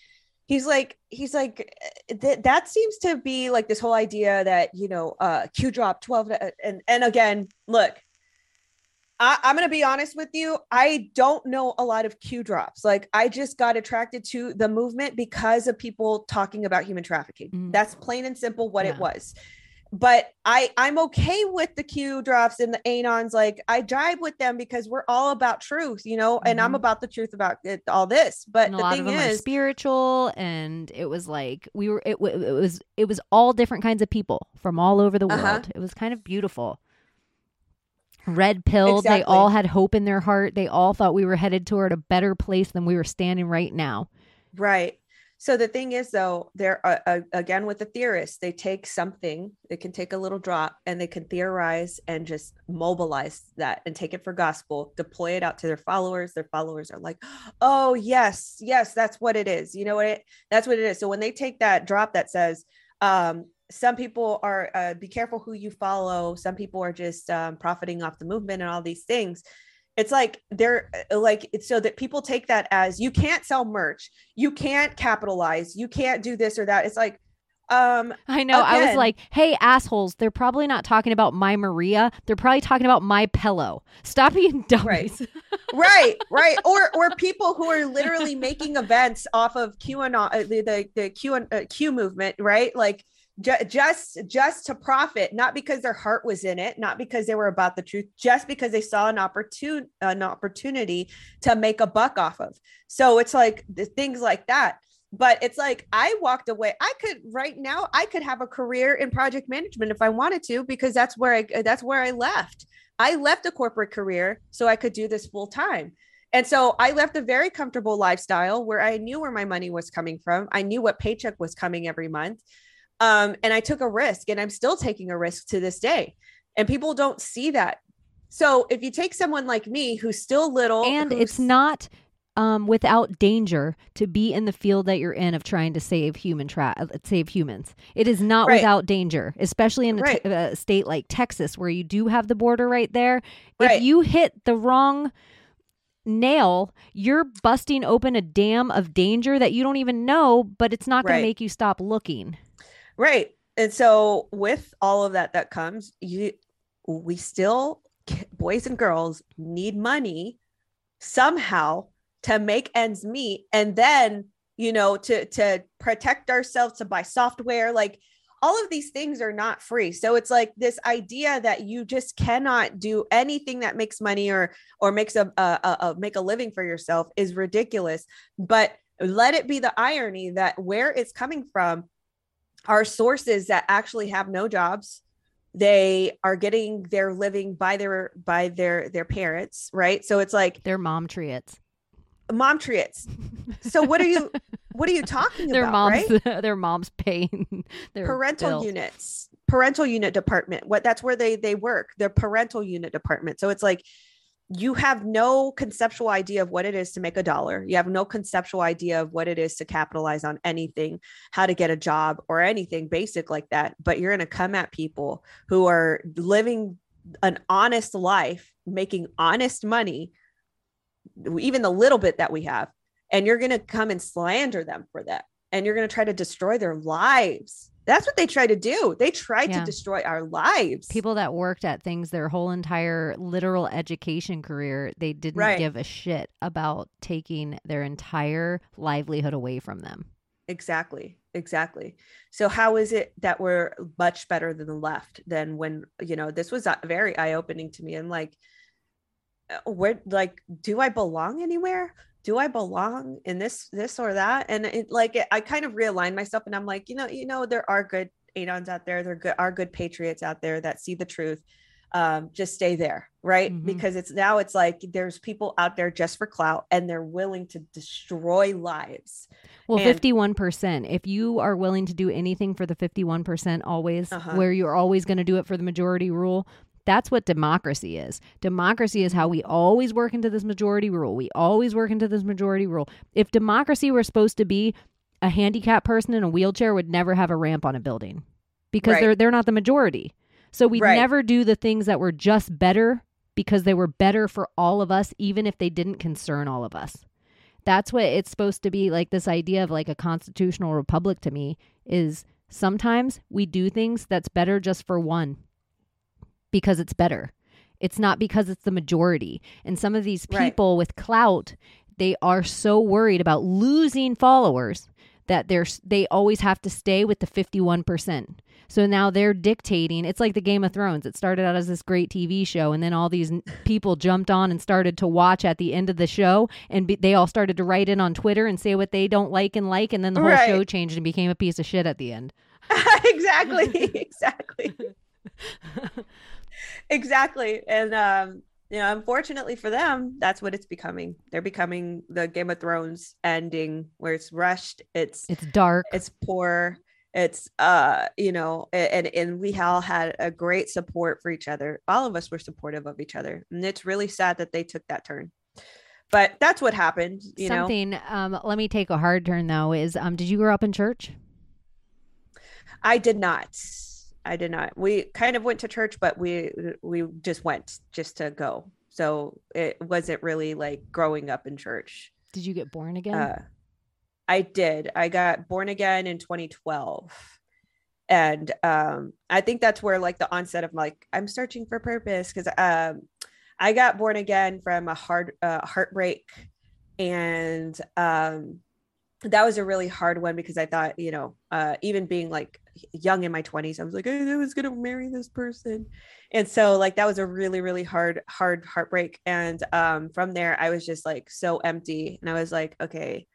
C: he's like, he's like, th- that seems to be like this whole idea that, you know, uh, Q drop 12. Uh, and, and again, look, I, am going to be honest with you. I don't know a lot of Q drops. Like, I just got attracted to the movement because of people talking about human trafficking. Mm. That's plain and simple what yeah. it was. But I, I'm okay with the Q drops and the anons. Like, I drive with them because we're all about truth, you know, mm-hmm. and I'm mm-hmm. about the truth about it, all this. But
B: and
C: the
B: thing is, spiritual, and it was like we were. It, it was. It was all different kinds of people from all over the uh-huh. world. Uh-huh. It was kind of beautiful red pilled. Exactly. They all had hope in their heart. They all thought we were headed toward a better place than we were standing right now.
C: Right. So the thing is, though, they're uh, uh, again with the theorists, they take something, they can take a little drop and they can theorize and just mobilize that and take it for gospel, deploy it out to their followers. Their followers are like, oh, yes, yes, that's what it is. You know what? It, that's what it is. So when they take that drop that says, um, some people are uh, be careful who you follow. Some people are just um, profiting off the movement and all these things. It's like they're uh, like it's so that people take that as you can't sell merch. You can't capitalize. You can't do this or that. It's like um
B: i know. Again, i was like hey assholes they're probably not talking about my maria. They're probably talking about my pillow. Stop being dummies.
C: Right. Right. Right. Or or people who are literally making events off of qanon uh, the the, the q uh, q movement right? Like just just to profit not because their heart was in it not because they were about the truth just because they saw an an opportunity to make a buck off of so it's like the things like that but it's like i walked away i could right now i could have a career in project management if i wanted to because that's where i that's where i left i left a corporate career so i could do this full time and so I left a very comfortable lifestyle where I knew where my money was coming from. I knew what paycheck was coming every month. Um, and I took a risk and I'm still taking a risk to this day. And people don't see that. So if you take someone like me who's still little
B: and it's not um, without danger to be in the field that you're in of trying to save human tra- uh, save humans. It is not right. without danger, especially in a, right. t- a, state like Texas where you do have the border right there. Right. If you hit the wrong nail, you're busting open a dam of danger that you don't even know, but it's not going to make you stop looking.
C: Right. And so with all of that that comes, you we still boys and girls need money somehow to make ends meet. And then, you know, to to protect ourselves to buy software like all of these things are not free. So it's like this idea that you just cannot do anything that makes money or or makes a, a, a, make a living for yourself is ridiculous. But let it be the irony that where it's coming from are sources that actually have no jobs. They are getting their living by their by their their parents right? So it's like
B: their mom triots
C: mom triots so what are you what are you talking
B: their
C: about
B: moms right? their mom's paying
C: their parental bills. units parental unit department. What that's where they they work their parental unit department. So it's like you have no conceptual idea of what it is to make a dollar. You have no conceptual idea of what it is to capitalize on anything, how to get a job or anything basic like that. But you're going to come at people who are living an honest life, making honest money, even the little bit that we have, and you're going to come and slander them for that. And you're going to try to destroy their lives. That's what they try to do. They tried
B: Yeah.
C: to destroy our lives.
B: People that worked at things their whole entire literal education career, they didn't
C: Right.
B: give a shit about taking their entire livelihood away from them.
C: Exactly. Exactly. So how is it that we're much better than the left than when, you know, this was uh, very eye-opening to me. I'm like, uh, where like do I belong anywhere? Do I belong in this this or that? And it like it, I kind of realigned myself and I'm like, you know, you know there are good Anons out there. There good are good patriots out there that see the truth. Um, just stay there, right?
B: Mhm.
C: Because it's now it's like there's people out there just for clout and they're willing to destroy lives.
B: Well,
C: And-
B: fifty-one percent. If you are willing to do anything for the fifty-one percent, always
C: Uh-huh.
B: where you're always going to do it for the majority rule. That's what democracy is. Democracy is how we always work into this majority rule. We always work into this majority rule. If democracy were supposed to be a handicapped person in a wheelchair would never have a ramp on a building because
C: Right.
B: they're they're not the majority. So we'd
C: Right.
B: never do the things that were just better because they were better for all of us even if they didn't concern all of us that's what it's supposed to be like this idea of like a constitutional republic to me is sometimes we do things that's better just for one because it's better it's not because it's the majority and some of these
C: Right.
B: people with clout they are so worried about losing followers that they're they always have to stay with the 51%. So now they're dictating. It's like the Game of Thrones. It started out as this great TV show and then all these people jumped on and started to watch at the end of the show and be, they all started to write in on Twitter and say what they don't like and like and then the whole
C: Right.
B: show changed and became a piece of shit at the end.
C: exactly exactly exactly and um you know unfortunately for them that's what it's becoming they're becoming the game of thrones ending where it's rushed it's
B: It's dark.
C: it's poor it's uh you know and and we all had a great support for each other all of us were supportive of each other and it's really sad that they took that turn but that's what happened you know
B: Something um let me take a hard turn though is um did you grow up in church?
C: I did not. I did not. We kind of went to church, but we we just went just to go. So it wasn't really like growing up in church.
B: Did you get born again?
C: Uh, I did. I got born again in 2012. And um, I think that's where like the onset of like I'm searching for purpose because um, I got born again from a hard uh, heartbreak, and um, that was a really hard one because I thought you know uh, even being like young in my 20s I was like I was gonna marry this person, and so like that was a really really hard hard heartbreak and um, from there I was just like so empty and I was like okay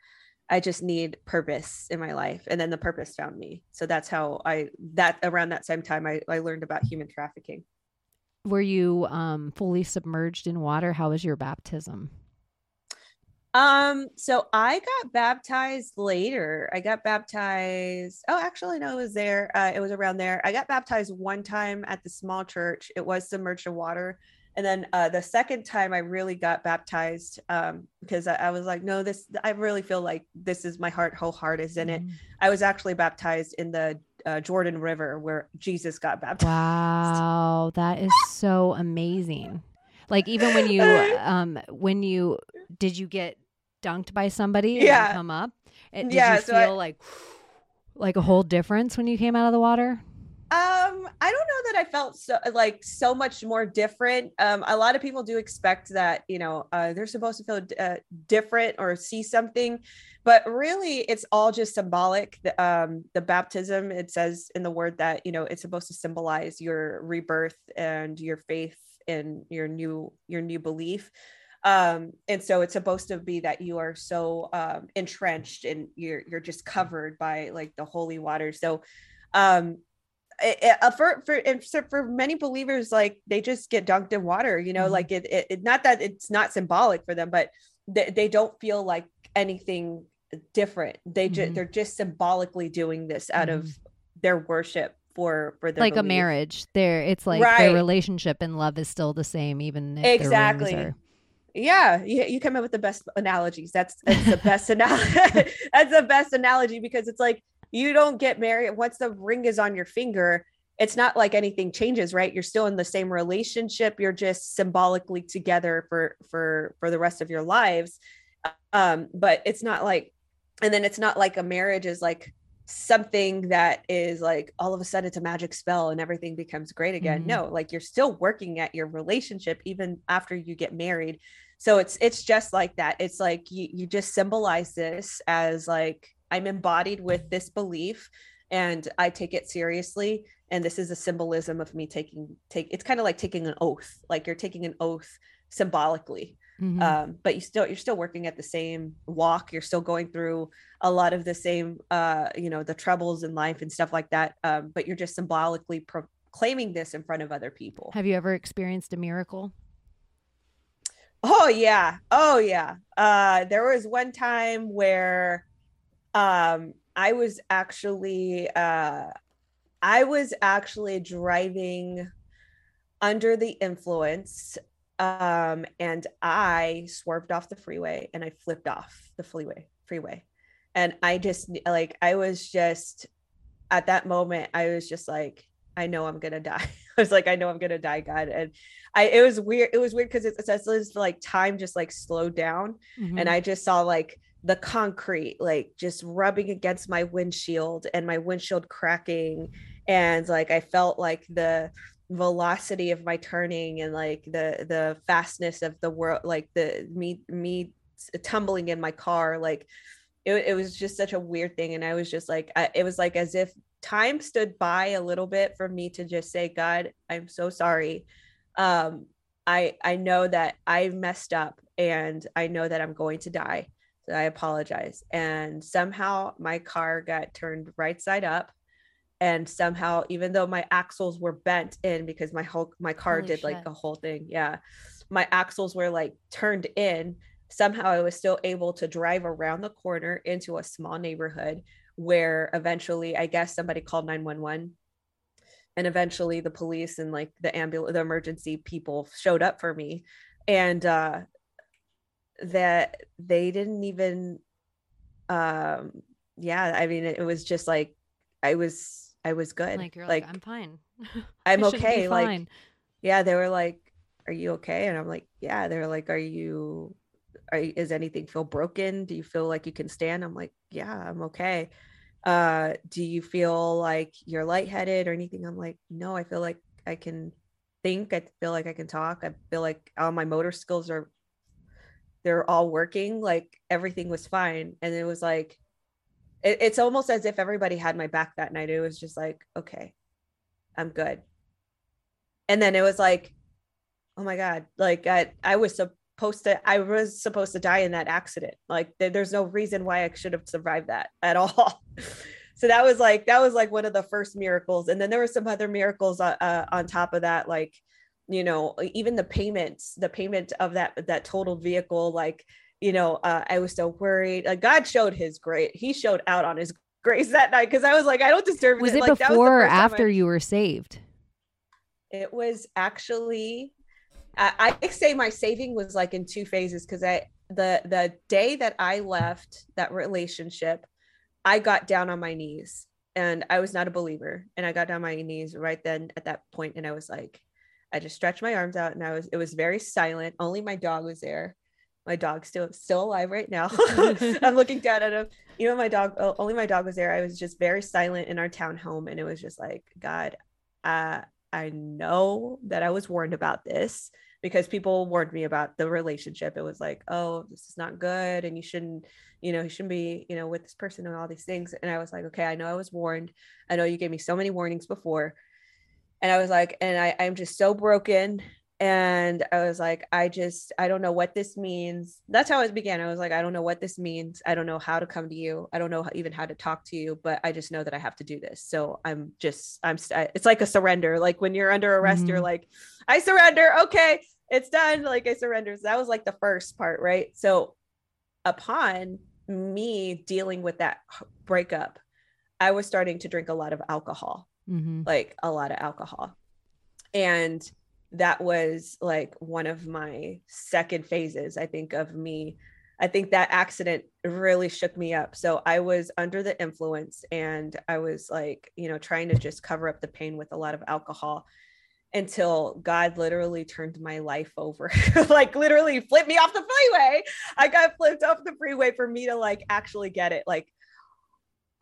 C: I just need purpose in my life. And then the purpose found me. So that's how I that around that same time I, I learned about human trafficking.
B: Were you um fully submerged in water? How was your baptism?
C: Um, so I got baptized later. I got baptized. Oh, actually, no, it was there. Uh, it was around there. I got baptized one time at the small church. It was submerged in water. And then uh, the second time I really got baptized um, because I, I was like, no, this, I really feel like this is my heart, whole heart is in it.
B: Mm.
C: I was actually baptized in the uh, Jordan River where Jesus got baptized.
B: Wow, that is so amazing. Like even when you um when you did you get dunked by somebody and
C: Yeah.
B: come up? And did
C: Yeah,
B: you
C: so
B: feel
C: I-
B: like like a whole difference when you came out of the water?
C: Um, I don't know that I felt so like so much more different. Um, a lot of people do expect that you know uh, they're supposed to feel uh, different or see something, but really it's all just symbolic. The, um, the baptism it says in the word that you know it's supposed to symbolize your rebirth and your faith and your new your new belief. Um, and so it's supposed to be that you are so um, entrenched and you're you're just covered by like the holy water. So um it, it- uh, for for and so for many believers like they just get dunked in water you know
B: Mhm.
C: like it, it, not that it's not symbolic for them but they, they don't feel like anything different they just
B: Mhm.
C: they're just symbolically doing this out of their worship for for their
B: like a marriage. There it's like
C: Right.
B: their relationship and love is still the same even if the rings
C: Exactly. Yeah you, you come up with the best analogies. That's that's the best analogy that's the best analogy because it's like you don't get married once the ring is on your finger it's not like anything changes right? You're still in the same relationship you're just symbolically together for for for the rest of your lives. Um but it's not like and then it's not like a marriage is like something that is like all of a sudden it's a magic spell and everything becomes great again. Mm-hmm. no like you're still working at your relationship even after you get married. So it's it's just like that. It's like you, you just symbolize this as like i'm embodied with this belief and i take it seriously and this is a symbolism of me taking take it's kind of like taking an oath like you're taking an oath symbolically mm-hmm. um, but you still you're still working at the same walk you're still going through a lot of the same uh, you know the troubles in life and stuff like that um, but you're just symbolically proclaiming this in front of other people.
B: Have you ever experienced a miracle?
C: Oh yeah. Oh yeah. Uh, there was one time where um, i was actually uh, i was actually driving under the influence um, and I swerved off the freeway and I flipped off the freeway freeway. And I just like I was just at that moment, I was just like, I know I'm gonna die. I was like, I know I'm gonna die, God. And I it was weird. It was weird because it's, like time just like slowed down. Mm-hmm. And I just saw like the concrete like just rubbing against my windshield and my windshield cracking. And like I felt like the velocity of my turning and like the the fastness of the world like the me me tumbling in my car like it, it was just such a weird thing. And i was just like I, it was like as if time stood by a little bit for me to just say god i'm so sorry. Um i i know that i messed up and i know that i'm going to die. So i apologize. And somehow my car got turned right side up and somehow even though my axles were bent in because my whole my car Holy did shit. like a whole thing yeah my axles were like turned in somehow i was still able to drive around the corner into a small neighborhood where eventually i guess somebody called 911 and eventually the police and like the ambulance the emergency people showed up for me and uh that they didn't even um yeah i mean it, it was just like i was I was good.
B: Like you're like, like I'm fine.
C: I'm okay. Like yeah, they were like, Are you okay? And I'm like, Yeah. They're like, Are you are you, is anything feel broken? Do you feel like you can stand? I'm like, Yeah, I'm okay. Uh, do you feel like you're lightheaded or anything? I'm like, no, I feel like I can think. I feel like I can talk. I feel like all my motor skills are they're all working. Like everything was fine. And it was like, it, it's almost as if everybody had my back that night. It was just like, okay, I'm good. And then it was like, oh my God, like I, I was supposed to, I was supposed to die in that accident. Like there's no reason why I should have survived that at all. so that was like, that was like one of the first miracles. And then there were some other miracles uh, uh, on top of that, like, you know, even the payments, the payment of that, that totaled vehicle, like you know, uh, I was so worried. Like God showed his great, he showed out on his grace that night because I was like, I don't deserve
B: was
C: it.
B: it
C: like,
B: before or after I... you were saved?
C: It was actually, I, I say my saving was like in two phases because I the the day that I left that relationship, I got down on my knees and I was not a believer, and I got down on my knees right then at that point, and I was like, I just stretched my arms out, and I was it was very silent. Only my dog was there my dog's still still alive right now. I'm looking down at him. You know, my dog, only my dog was there. I was just very silent in our town home, and it was just like, God, uh, I know that I was warned about this because people warned me about the relationship. It was like, oh, this is not good, and you shouldn't, you know, you shouldn't be, you know, with this person and all these things. And I was like, okay, I know I was warned. I know you gave me so many warnings before. And I was like, and I, I'm just so broken and I was like, I just, I don't know what this means. That's how it began. I was like, I don't know what this means. I don't know how to come to you. I don't know even how to talk to you, but I just know that I have to do this. So I'm just, I'm, it's like a surrender. Like when you're under arrest, mm-hmm. you're like, I surrender. Okay, it's done. Like I surrender. So that was like the first part, right? So upon me dealing with that breakup, I was starting to drink a lot of alcohol, mm-hmm. like a lot of alcohol. And that was like one of my second phases i think of me I think that accident really shook me up. So I was under the influence and I was like, you know, trying to just cover up the pain with a lot of alcohol until God literally turned my life over. like literally flipped me off the freeway. I got flipped off the freeway for me to like actually get it. Like,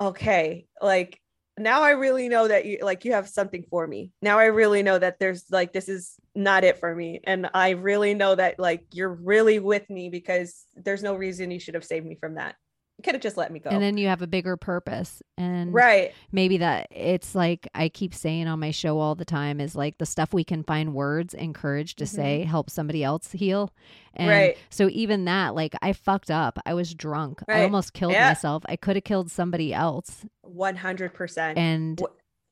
C: okay, like now I really know that you like you have something for me. Now I really know that there's like this is not it for me. And I really know that like you're really with me because there's no reason you should have saved me from that could have just let me go.
B: And then you have a bigger purpose. And
C: right.
B: maybe that it's like I keep saying on my show all the time is like the stuff we can find words and courage to mm-hmm. say help somebody else heal. And right. so even that, like I fucked up. I was drunk. Right. I almost killed yeah. myself. I could have killed somebody else.
C: 100%.
B: And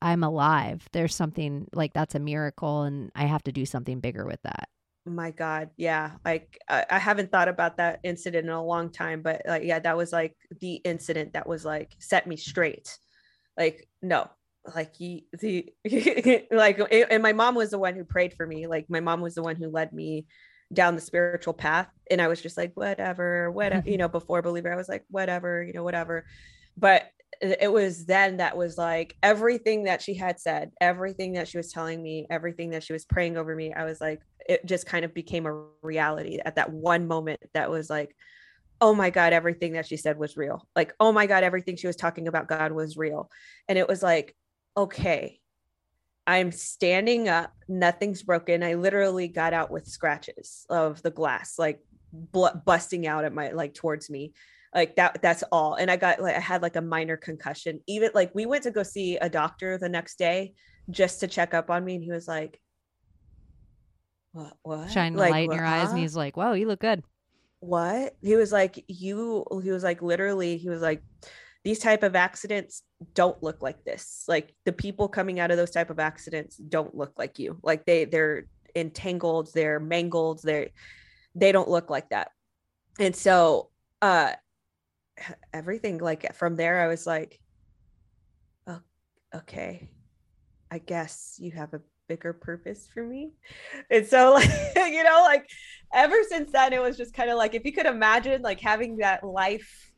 B: I'm alive. There's something like that's a miracle and I have to do something bigger with that
C: my god yeah like I, I, haven't thought about that incident in a long time but like yeah that was like the incident that was like set me straight. Like no like he the like and my mom was the one who prayed for me like my mom was the one who led me down the spiritual path and i was just like whatever whatever you know before believer i was like whatever you know whatever. But it was then that was like everything that she had said everything that she was telling me everything that she was praying over me i was like it just kind of became a reality at that one moment that was like oh my god everything that she said was real. Like oh my god everything she was talking about god was real. And it was like okay i'm standing up nothing's broken. I literally got out with scratches of the glass like blood busting out at my like towards me like that that's all and i got like i had like a minor concussion even like we went to go see a doctor the next day just to check up on me and he was like what? What?
B: Shine
C: like,
B: light in your eyes, and he's like, wow you look good."
C: What? He was like, "You." He was like, literally, he was like, "These type of accidents don't look like this. Like the people coming out of those type of accidents don't look like you. Like they they're entangled, they're mangled, they're they don't look like that." And so, uh, everything like from there, I was like, "Oh, okay." I guess you have a bigger purpose for me. And so like you know like ever since then it was just kind of like if you could imagine like having that life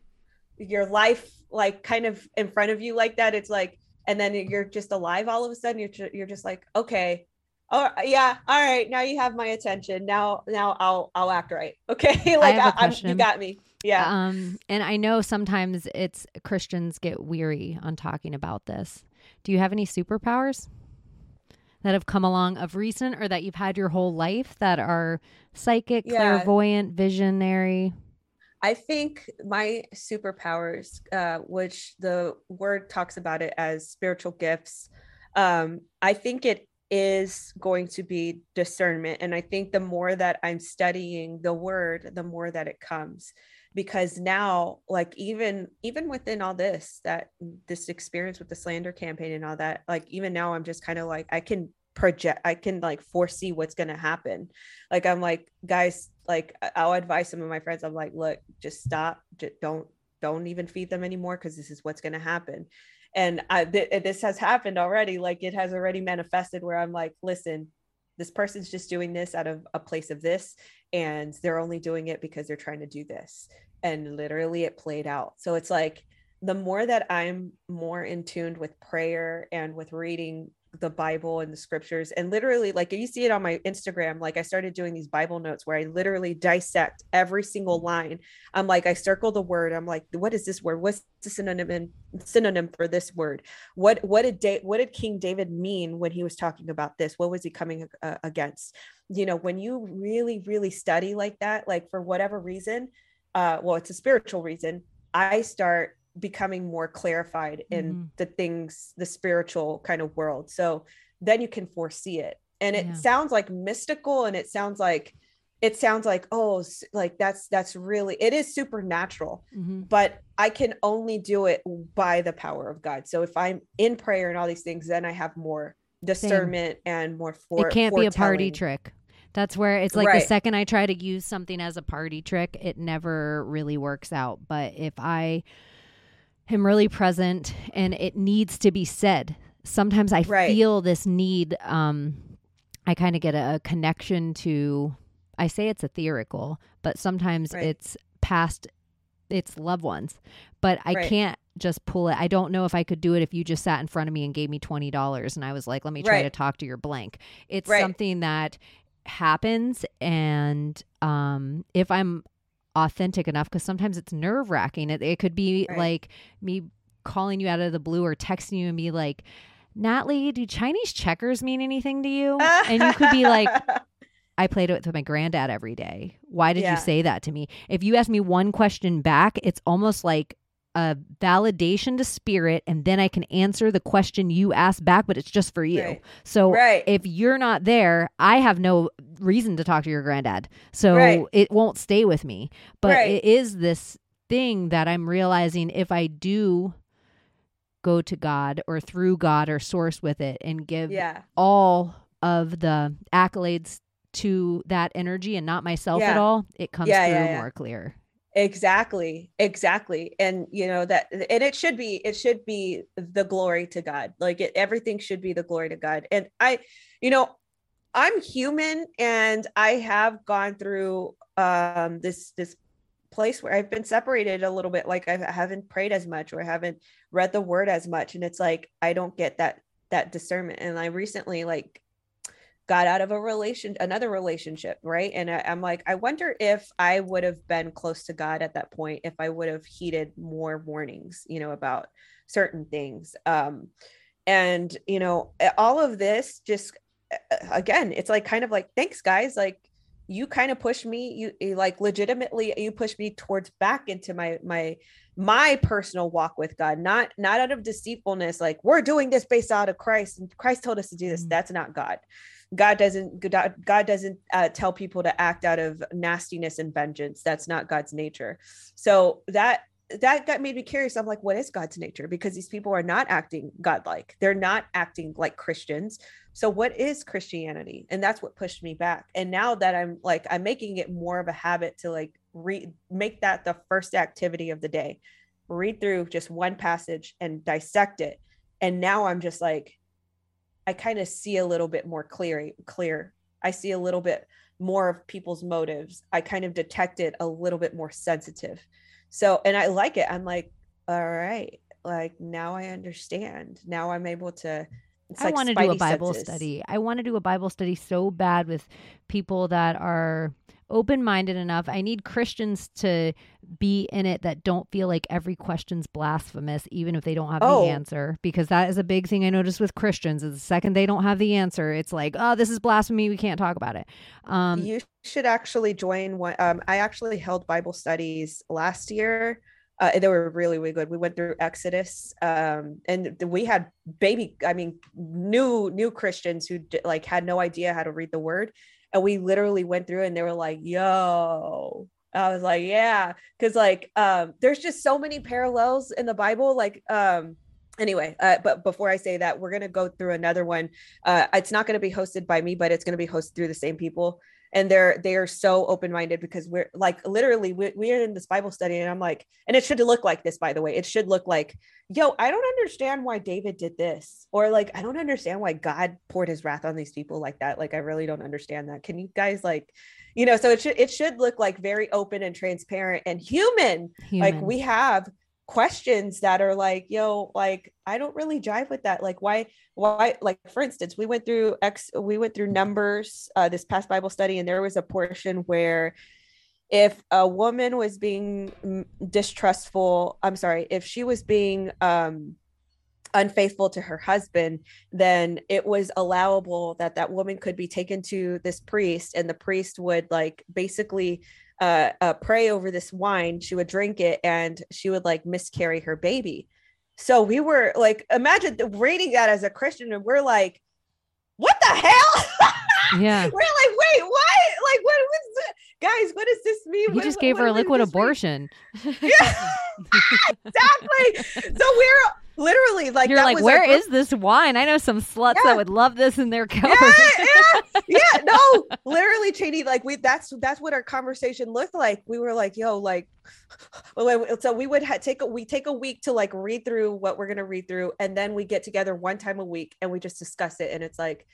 C: your life like kind of in front of you like that it's like and then you're just alive all of a sudden you're you're just like okay. Oh yeah all right now you have my attention. Now now i'll i'll act right. Okay? Like I I, you got me yeah
B: um and i know sometimes it's christians get weary on talking about this do you have any superpowers that have come along of recent or that you've had your whole life that are psychic, yeah. clairvoyant, visionary?
C: I think my superpowers, uh, which the word talks about it as spiritual gifts, um, I think it is going to be discernment. And I think the more that I'm studying the word, the more that it comes because now like even even within all this that mm, this experience with the slander campaign and all that like even now i'm just kind of like i can project i can like foresee what's going to happen. Like i'm like guys like i'll advise some of my friends i'm like look just stop just don't don't even feed them anymore because this is what's going to happen. And I, th- this has happened already like it has already manifested where i'm like listen this person's just doing this out of a place of this and they're only doing it because they're trying to do this and literally it played out. So it's like the more that i'm more in tuned with prayer and with reading the bible and the scriptures and literally like you see it on my instagram like i started doing these bible notes where i literally dissect every single line. I'm like i circle the word. I'm like what is this word? What's the synonym synonym for this word? What what did da- what did king david mean when he was talking about this? What was he coming uh, against? You know when you really really study like that like for whatever reason uh well it's a spiritual reason i start becoming more clarified in mm-hmm. the things the spiritual kind of world so then you can foresee it and it yeah. sounds like mystical and it sounds like it sounds like oh like that's that's really it is supernatural mm-hmm. but i can only do it by the power of god so if i'm in prayer and all these things then i have more discernment Same. and more for
B: it can't be a party trick that's where it's like right. the second i try to use something as a party trick it never really works out but if i am really present and it needs to be said. Sometimes I right. feel this need. Um, I kind of get a, a, connection to, I say it's etherical, but sometimes right. it's past its loved ones. But I
C: Right.
B: can't just pull it. I don't know if I could do it if you just sat in front of me and gave me $20 and I was like, let me try
C: Right.
B: to talk to your blank. It's
C: Right.
B: something that happens and um if I'm authentic enough because sometimes it's nerve wracking. It, it could be
C: Right.
B: like me calling you out of the blue or texting you and be like, Natly, do Chinese checkers mean anything to you? and you could be like, I played it with my granddad every day. Why did
C: Yeah.
B: you say that to me? If you ask me one question back, it's almost like a validation to spirit, and then I can answer the question you asked back, but it's just for you.
C: Right.
B: So
C: right.
B: if you're not there, I have no reason to talk to your granddad. So
C: Right.
B: it won't stay with me. But it is this thing that I'm realizing if I do go to God or through God or source with it and give
C: yeah.
B: all of the accolades to that energy and not myself at all, it comes
C: Yeah,
B: through
C: yeah, yeah.
B: more clear.
C: Exactly exactly and you know that and it should be it should be the glory to god like it, everything should be the glory to god and i you know i'm human and i have gone through um this this place where i've been separated a little bit like i haven't prayed as much or haven't read the word as much and it's like i don't get that that discernment and i recently like got out of a relation another relationship right? And I, i'm like i wonder if i would have been close to god at that point if i would have heeded more warnings you know about certain things. Um and you know all of this just again it's like kind of like thanks guys like you kind of push me you, you like legitimately you push me towards back into my my my personal walk with god not not out of deceitfulness like we're doing this based out of christ and christ told us to do this
B: Mhm.
C: that's not god god doesn't god doesn't uh, tell people to act out of nastiness and vengeance. That's not god's nature. So that that got made me curious. I'm like what is god's nature? Because these people are not acting godlike. They're not acting like christians. So what is christianity? And that's what pushed me back. And now that i'm like i'm making it more of a habit to like read make that the first activity of the day. Read through just one passage and dissect it. And now i'm just like i kind of see a little bit more clear clear i see a little bit more of people's motives. I kind of detect it a little bit more sensitive. So and i like it. I'm like all right. Like now i understand. Now i'm able to it's
B: I
C: like
B: want to do a Bible
C: senses.
B: study. I want to do a Bible study so bad with people that are open minded enough. I need Christians to be in it that don't feel like every question's blasphemous, even if they don't have
C: Oh.
B: the answer. Because that is a big thing I notice with Christians is the second they don't have the answer, it's like, oh, this is blasphemy. We can't talk about it. Um,
C: you should actually join one um, i actually held bible studies last year uh, they were really really good we went through exodus um, and we had baby i mean new new christians who d- like had no idea how to read the word and we literally went through and they were like yo. I was like yeah. Because like um there's just so many parallels in the bible like um anyway uh, but before i say that we're going to go through another one. Uh, it's not going to be hosted by me but it's going to be hosted through the same people and they're they are so open-minded because we're like literally we, we're in this bible study and i'm like and it should look like this by the way. It should look like yo i don't understand why david did this or like i don't understand why god poured his wrath on these people like that. Like i really don't understand that. Can you guys like you know so it should it should look like very open and transparent and human. Like we have questions that are like yo like i don't really jive with that. Like why why like for instance we went through x we went through numbers uh this past bible study and there was a portion where if a woman was being distrustful i'm sorry if she was being um unfaithful to her husband then it was allowable that that woman could be taken to this priest and the priest would like basically uh, uh pray over this wine she would drink it and she would like miscarry her baby so we were like imagine the- reading that as a christian and we're like what the hell
B: yeah.
C: we're like wait what like what was this? guys what does this mean
B: He
C: What-
B: just gave
C: what
B: her a liquid abortion.
C: yeah exactly so we're literally like
B: You're like, where this wine? I know some sluts
C: Yeah.
B: that would love this in their cupboard.
C: yeah, yeah, yeah. No, literally, Cheney. Like we, that's that's what our conversation looked like. We were like, yo, like, so we would ha- take a we take a week to like read through what we're gonna read through, and then we get together one time a week and we just discuss it. And it's like,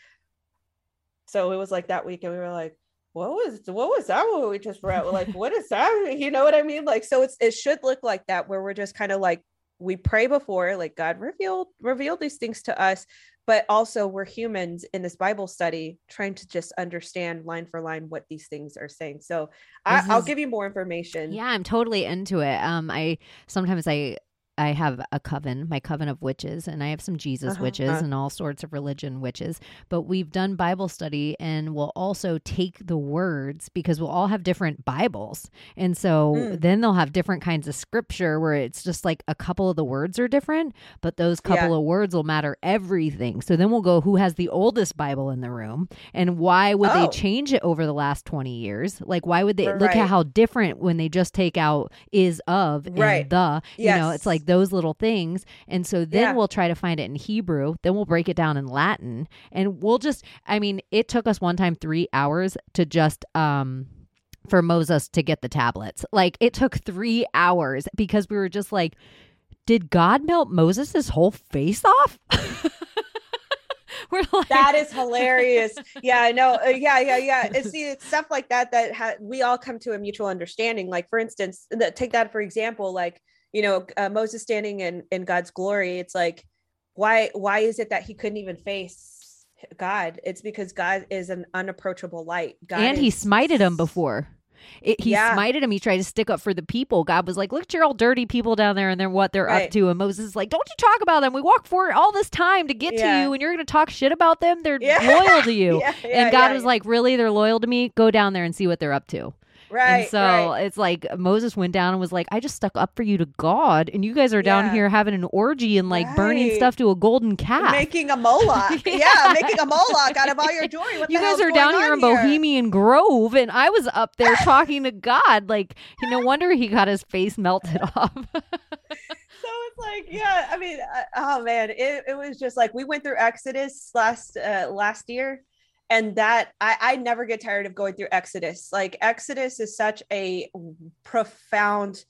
C: so it was like that week, and we were like, what was what was that what we just read like what is that you know what i mean like so it's it should look like that where we're just kind of like we pray before like god revealed revealed these things to us but also we're humans in this bible study trying to just understand line for line what these things are saying. So I, will give you more information.
B: Yeah i'm totally into it. Um i sometimes i I have a coven, my coven of witches, and I have some Jesus uh-huh, witches uh-huh. and all sorts of religion witches. But we've done Bible study and we'll also take the words because we'll all have different Bibles. And so mm. then they'll have different kinds of scripture where it's just like a couple of the words are different, but those couple yeah. of words will matter everything. So then we'll go who has the oldest Bible in the room and why would oh. they change it over the last 20 years? Like, why would they right. look at how different when they just take out is of right. and the? Yes. You know, it's like those little things. And so then yeah. we'll try to find it in Hebrew. Then we'll break it down in Latin. And we'll just, I mean, it took us one time three hours to just, um, for Moses to get the tablets. Like it took three hours because we were just like, did God melt Moses' whole face off?
C: We're like, that is hilarious. Yeah, I know. Uh, yeah, yeah, yeah. And see, it's stuff like that that ha- we all come to a mutual understanding. Like, for instance, take that for example. Like, you know uh, moses standing in in god's glory it's like why why is it that he couldn't even face god it's because god is an unapproachable light god
B: and
C: is,
B: he smited him before it, he yeah. smited him. He tried to stick up for the people. God was like, "Look at your all dirty people down there, and they're what they're right. up to." And Moses is like, "Don't you talk about them? We walked for all this time to get yeah. to you, and you're going to talk shit about them? They're yeah. loyal to you." and God was like, "Really? They're loyal to me? Go down there and see what they're up to."
C: Right.
B: And so
C: right.
B: it's like Moses went down and was like, I just stuck up for you to God, and you guys are down yeah. here having an orgy and like right. burning stuff to a golden calf.
C: Making a moloch. yeah. yeah. making a moloch out of all your jewelry. What
B: you guys are down here in here? Bohemian Grove, and I was up there talking to God. Like, no wonder he got his face melted off. so
C: it's like, yeah, I mean, uh, oh man, it, it was just like we went through Exodus last uh, last year and that I, I never get tired of going through exodus. Like exodus is such a profound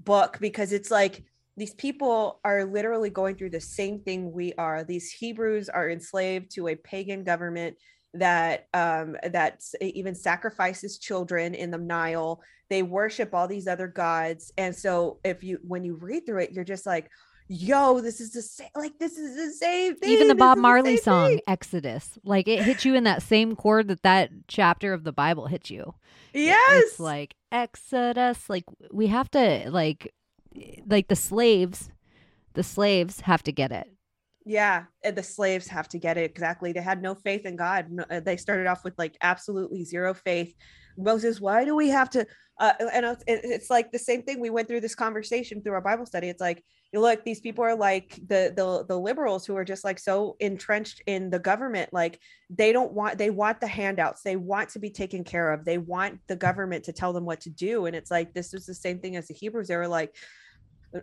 C: book because it's like these people are literally going through the same thing we are. These hebrews are enslaved to a pagan government that um that even sacrifices children in the nile. They worship all these other gods. And so if you when you read through it you're just like yo, this is the same, like, this is the same thing.
B: Even the Bob Marley the song, thing. Exodus, like, it hits you in that same chord that that chapter of the Bible hits you.
C: Yes.
B: It's like, Exodus, like, we have to, like, like the slaves, the slaves have to get it.
C: Yeah, the slaves have to get it exactly. They had no faith in God. They started off with like absolutely zero faith. Moses, why do we have to? Uh, and it's like the same thing. We went through this conversation through our Bible study. It's like you look these people are like the the the liberals who are just like so entrenched in the government like they don't want they want the handouts they want to be taken care of they want the government to tell them what to do and it's like this was the same thing as the hebrews they were like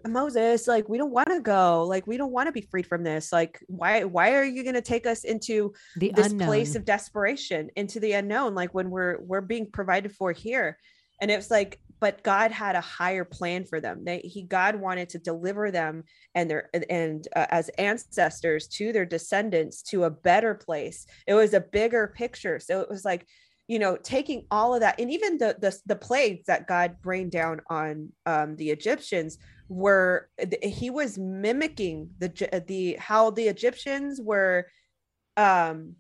C: Moses, like we don't want to go, like we don't want to be freed from this. Like, why why are you gonna take us into the this unknown. place of desperation, into the unknown, like when we're we're being provided for here? And it's like but God had a higher plan for them. They, he God wanted to deliver them and their and uh, as ancestors to their descendants to a better place. It was a bigger picture. So it was like, you know, taking all of that and even the the, the plagues that God rained down on um, the Egyptians were he was mimicking the the how the Egyptians were um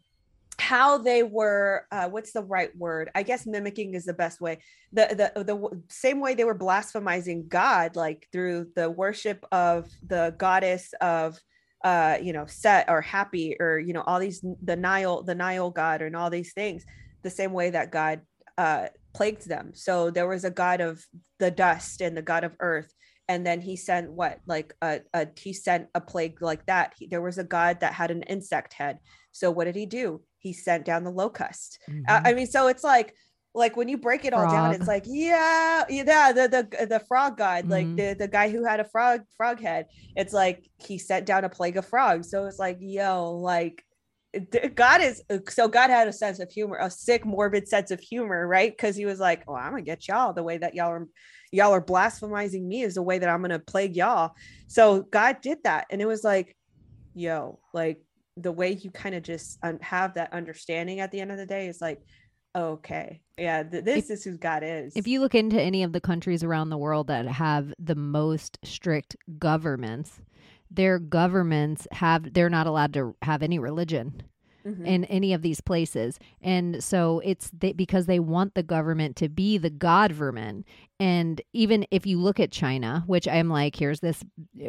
C: how they were uh, what's the right word? I guess mimicking is the best way. The, the the same way they were blasphemizing god like through the worship of the goddess of uh you know set or Hapi or you know all these the nile the nile god and all these things the same way that god uh plagued them. So there was a god of the dust and the god of earth and then he sent what like a, a he sent a plague like that. He, there was a god that had an insect head. So what did he do he sent down the locust. Mm-hmm. Uh, I mean, so it's like like when you break it all frog. down, it's like yeah, yeah, the the the frog god, mm-hmm. like the the guy who had a frog frog head. It's like he sent down a plague of frogs. So it's like yo, like God is so God had a sense of humor, a sick, morbid sense of humor, right? Because he was like, "Oh, I'm gonna get y'all the way that y'all are, y'all are blasphemizing me is the way that I'm gonna plague y'all." So God did that, and it was like, "Yo, like the way you kind of just have that understanding at the end of the day is like Okay. Yeah, th- this is who God is.
B: If you look into any of the countries around the world that have the most strict governments, their governments have they're not allowed to have any religion
C: Mhm.
B: in any of these places. And so it's they, because they want the government to be the godverman. And even if you look at China, which I'm like, here's this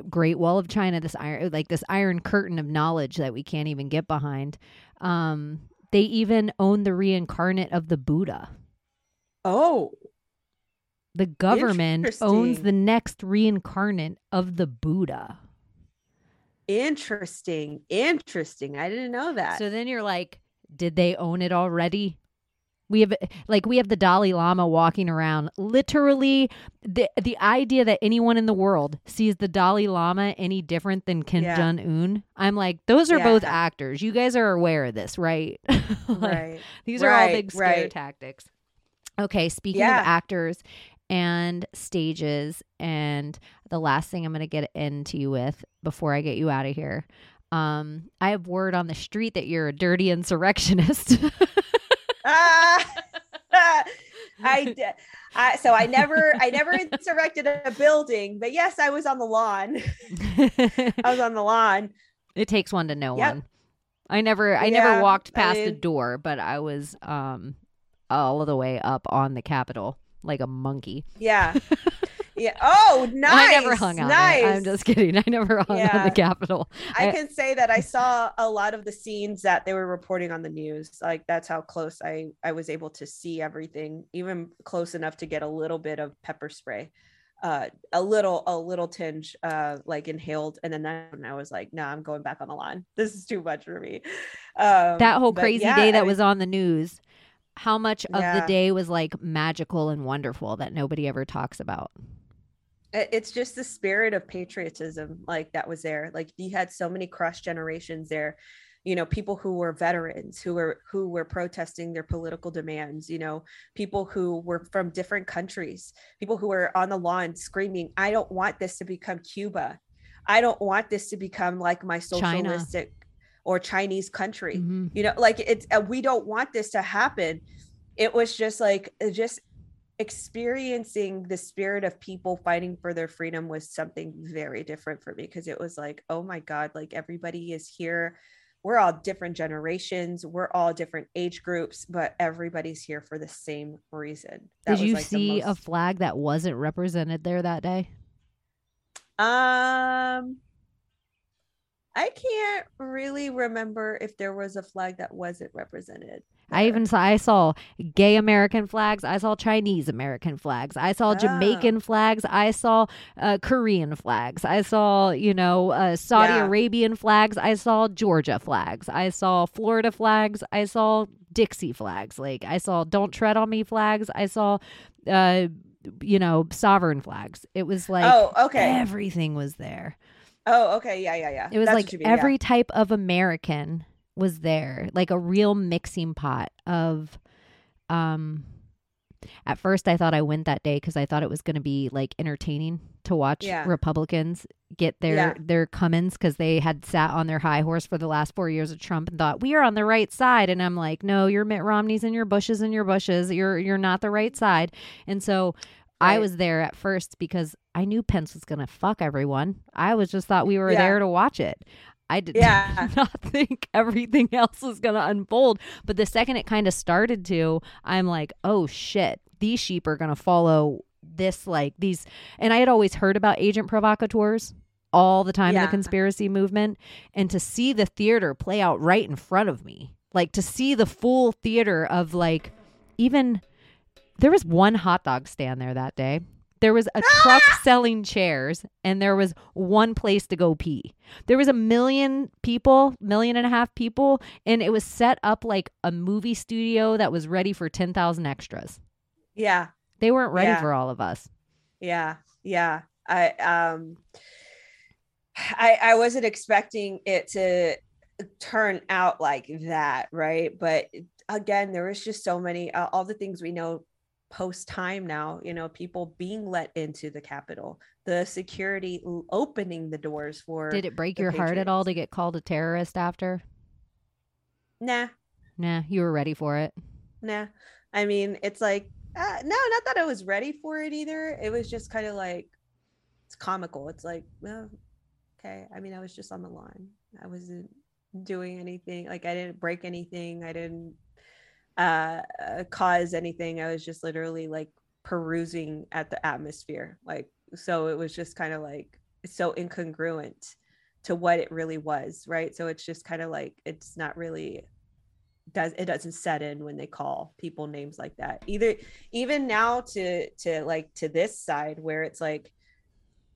B: Great Wall of China, this iron, like this iron curtain of knowledge that we can't even get behind. Um, they even own the reincarnate of the Buddha.
C: oh,
B: The government owns the next reincarnate of the Buddha.
C: Interesting. Interesting. I didn't know that.
B: So then you're like, did they own it already? We have like we have the Dalai Lama walking around. Literally, the the idea that anyone in the world sees the Dalai Lama any different than Kim
C: Yeah.
B: Jong Un, I'm like, those are
C: Yeah.
B: both actors. You guys are aware of this, right? Like,
C: right.
B: These are all big scare
C: right.
B: tactics. Okay, speaking
C: Yeah.
B: of actors and stages, and the last thing I'm going to get into you with before I get you out of here. Um, I have word on the street that you're a dirty insurrectionist.
C: Ah, I, I so I never I never insurrected a building, but yes, I was on the lawn. I was on the lawn.
B: it takes one to know
C: Yep.
B: one. I never, I
C: Yeah,
B: never walked
C: I
B: past a door, but I was um all the way up on the Capitol like a monkey.
C: Yeah. Yeah. Oh, nice.
B: I never hung on
C: nice.
B: it. I'm just kidding. I never hung on the Capitol.
C: I
B: I-
C: can say that I saw a lot of the scenes that they were reporting on the news. Like that's how close I I was able to see everything, even close enough to get a little bit of pepper spray, uh, a little a little tinge, uh, like inhaled, and then that when I was like, no, I'm going back on the lawn. This is too much for me. Um,
B: that whole crazy
C: yeah,
B: day
C: I
B: that
C: mean,
B: was on the news how much of the day was like magical and wonderful that nobody ever talks about?
C: It's just the spirit of patriotism like that was there. Like you had so many cross generations there you know people who were veterans who were who were protesting their political demands you know people who were from different countries people who were on the lawn screaming i don't want this to become cuba. I don't want this to become like my
B: China.
C: Or chinese country
B: Mhm.
C: you know like it's uh, we don't want this to happen. It was just like uh, just experiencing the spirit of people fighting for their freedom was something very different for me because it was like oh my god like everybody is here. We're all different generations. We're all different age groups but everybody's here for the same reason. That
B: did
C: was,
B: you
C: like,
B: see a flag that wasn't represented there that day?
C: Um i can't really remember if there was a flag that wasn't represented
B: I even saw I saw gay American flags. I saw Chinese American flags. I saw
C: Ah.
B: Jamaican flags. I saw uh, Korean flags. I saw you know uh, Saudi
C: Yeah.
B: Arabian flags. I saw Georgia flags. I saw Florida flags. I saw Dixie flags. Like I saw Don't Tread on Me flags. I saw uh, you know sovereign flags. It was like
C: oh okay
B: everything was there.
C: Oh okay yeah yeah yeah
B: It was
C: That's
B: like
C: mean, yeah.
B: every type of American was there, like a real mixing pot of um at first I thought I went that day cuz I thought it was going to be like entertaining to watch
C: Yeah.
B: Republicans get their
C: Yeah.
B: their Cummins cuz they had sat on their high horse for the last 4 years of Trump and thought we are on the right side and I'm like no you're Mitt Romney's in your bushes and your bushes you're you're not the right side and so I was there at first because I knew Pence was going to fuck everyone. I was just thought we were
C: Yeah.
B: there to watch it. I did
C: Yeah.
B: not think everything else was going to unfold. But the second it kind of started to, I'm like, oh shit, these sheep are going to follow this, like these. And I had always heard about agent provocateurs all the time in the conspiracy movement. And to see the theater play out right in front of me, like to see the full theater of like, even there was one hot dog stand there that day. There was a truck selling chairs, and there was one place to go pee. There was a million people, million and a half people, and it was set up like a movie studio that was ready for 10,000 extras.
C: yeah
B: They weren't ready
C: Yeah.
B: for all of us.
C: yeah yeah i um i i wasn't expecting it to turn out like that right but again there was just so many uh, all the things we know post time now you know people being let into the capitol the security opening the doors for
B: Did it break your heart at all to get called a terrorist after?
C: nah
B: Nah, you were ready for it.
C: nah. I mean, it's like uh, no, not that I was ready for it either. It was just kind of like it's comical. It's like, well, okay. I mean, I was just on the lawn. I wasn't doing anything. Like I didn't break anything. I didn't uh, uh cause anything. I was just literally like perusing at the atmosphere. Like so, it was just kind of like so incongruent to what it really was, right? So it's just kind of like it's not really does it doesn't set in when they call people names like that either even now to to like to this side where it's like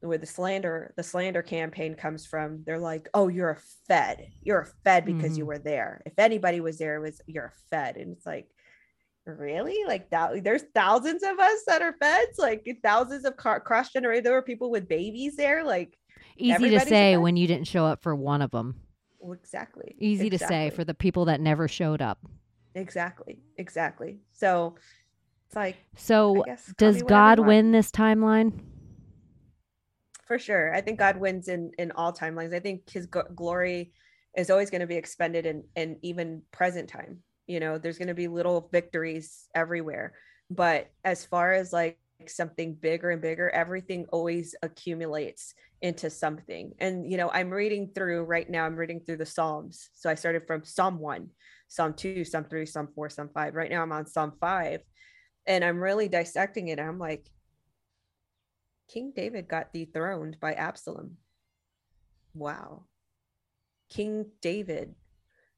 C: where the slander the slander campaign comes from they're like oh you're a fed you're a fed because mm-hmm. you were there if anybody was there it was you're a fed and it's like really like that there's thousands of us that are feds like thousands of car- cross generated there were people with babies there like
B: easy to say when you didn't show up for one of them
C: exactly.
B: Easy
C: exactly.
B: to say for the people that never showed up.
C: Exactly. Exactly. So it's like
B: So does God win this timeline?
C: For sure. I think God wins in in all timelines. I think his go- glory is always going to be expended in in even present time. You know, there's going to be little victories everywhere. But as far as like something bigger and bigger everything always accumulates into something and you know i'm reading through right now i'm reading through the psalms so i started from psalm 1 psalm 2 psalm 3 psalm 4 psalm 5 right now i'm on psalm 5 and i'm really dissecting it i'm like king david got dethroned by absalom. Wow. King david.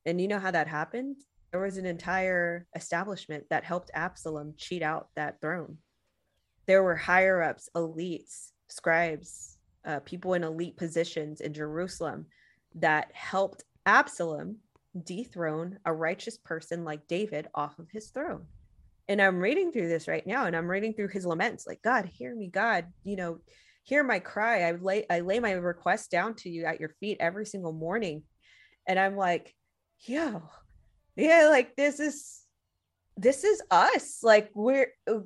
C: And you know how that happened? There was an entire establishment that helped absalom cheat out that throne. There were higher ups, elites, scribes, uh, people in elite positions in Jerusalem that helped Absalom dethrone a righteous person like David off of his throne. And I'm reading through this right now and I'm reading through his laments like, God, hear me, God, you know, hear my cry. I lay, I lay my request down to you at your feet every single morning. And I'm like, yo, yeah, like this is this is us like we're uh,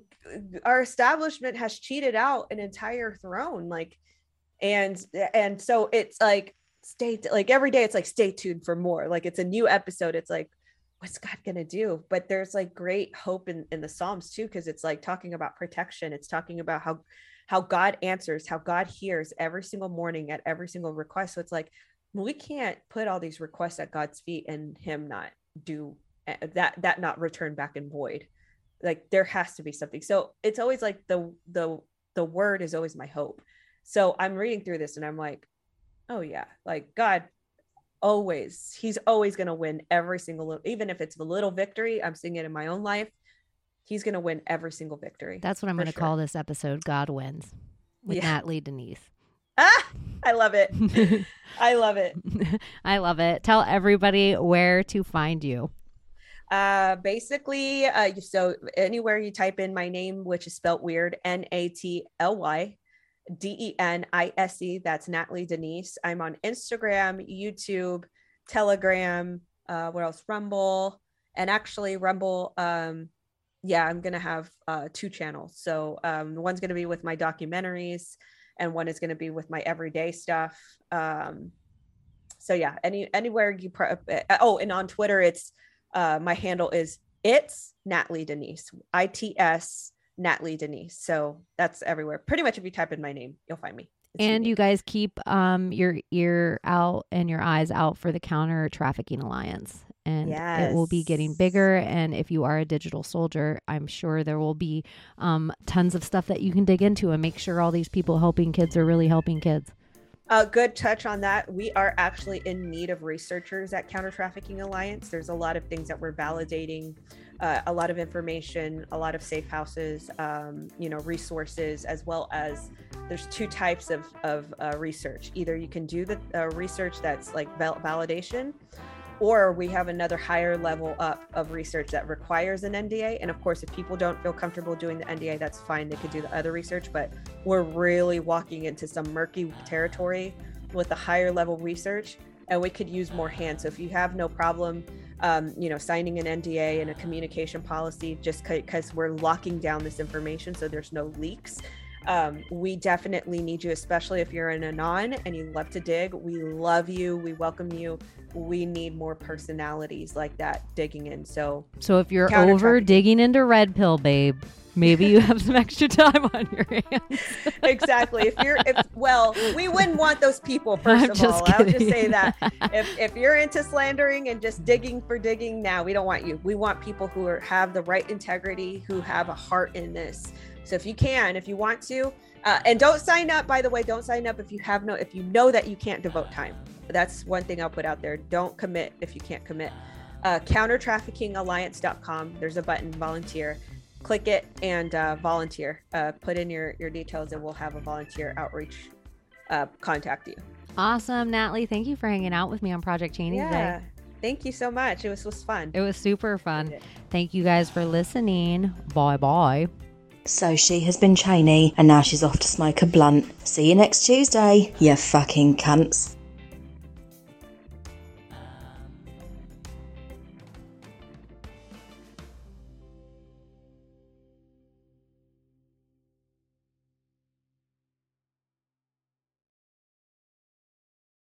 C: our establishment has cheated out an entire throne like and and so it's like stay like every day it's like stay tuned for more like it's a new episode it's like what's god gonna do? But there's like great hope in in the psalms too because it's like talking about protection it's talking about how how god answers how god hears every single morning at every single request. So it's like we can't put all these requests at god's feet and him not do Eh, that that not return back in void. Like there has to be something. So it's always like the the the word is always my hope. So i'm reading through this and i'm like oh yeah like god always he's always going to win every single even if it's a little victory i'm seeing it in my own life he's going to win every single victory
B: that's what i'm going to sure. call this episode god wins with yeah. natly denise.
C: Ah i love it. I love it.
B: I love it. Tell everybody where to find you.
C: Uh, basically, uh, so anywhere you type in my name, which is spelled weird, N A T L Y D E N I S E, that's Natly Denise. I'm on Instagram, YouTube, Telegram, uh, what else? Rumble, and actually Rumble. Um, yeah, I'm gonna have uh, two channels. So um, one's gonna be with my documentaries, and one is gonna be with my everyday stuff. Um, so yeah, any anywhere you. Pro- uh, oh, and on Twitter, it's uh, my handle is it's Natly Denise, I T S Natly Denise. So that's everywhere. Pretty much if you type in my name, you'll find me.
B: It's and unique. you guys keep um, your ear out and your eyes out for the Counter Trafficking Alliance. And yes. it will be getting bigger. And if you are a digital soldier, I'm sure there will be um, tons of stuff that you can dig into and make sure all these people helping kids are really helping kids.
C: A good touch on that. We are actually in need of researchers at Counter Trafficking Alliance. There's a lot of things that we're validating, uh, a lot of information, a lot of safe houses, um, you know, resources, as well as there's two types of, of uh, research. Either you can do the uh, research that's like val- validation, or we have another higher level up of research that requires an NDA. And of course, if people don't feel comfortable doing the NDA, that's fine. They could do the other research, but we're really walking into some murky territory with the higher level research and we could use more hands. So if you have no problem, um, you know, signing an NDA and a communication policy, just because we're locking down this information so there's no leaks, um, we definitely need you, especially if you're an Anon and you love to dig. We love you. We welcome you. we need more personalities like that digging in. So
B: So if you're over digging into red pill, babe, maybe you have some extra time on your hands.
C: exactly. If you're if well, we wouldn't want those people first
B: I'm
C: of
B: just
C: all. I'll just say that. If if you're into slandering and just digging for digging, now we don't want you. We want people who are, have the right integrity, who have a heart in this. So if you can, if you want to, uh, and don't sign up. By the way, don't sign up if you have no if you know that you can't devote time. That's one thing I'll put out there. Don't commit if you can't commit. Uh, countertraffickingalliance.com. There's a button volunteer. Click it and uh, volunteer. Uh, put in your your details, and we'll have a volunteer outreach uh, contact you.
B: awesome, Natly. Thank you for hanging out with me on Project Cheney
C: Yeah.
B: today.
C: Thank you so much. It was was fun.
B: It was super fun. Thank you guys for listening. Bye bye.
D: So she has been Cheney and now she's off to smoke a blunt. See you next Tuesday, you fucking cunts.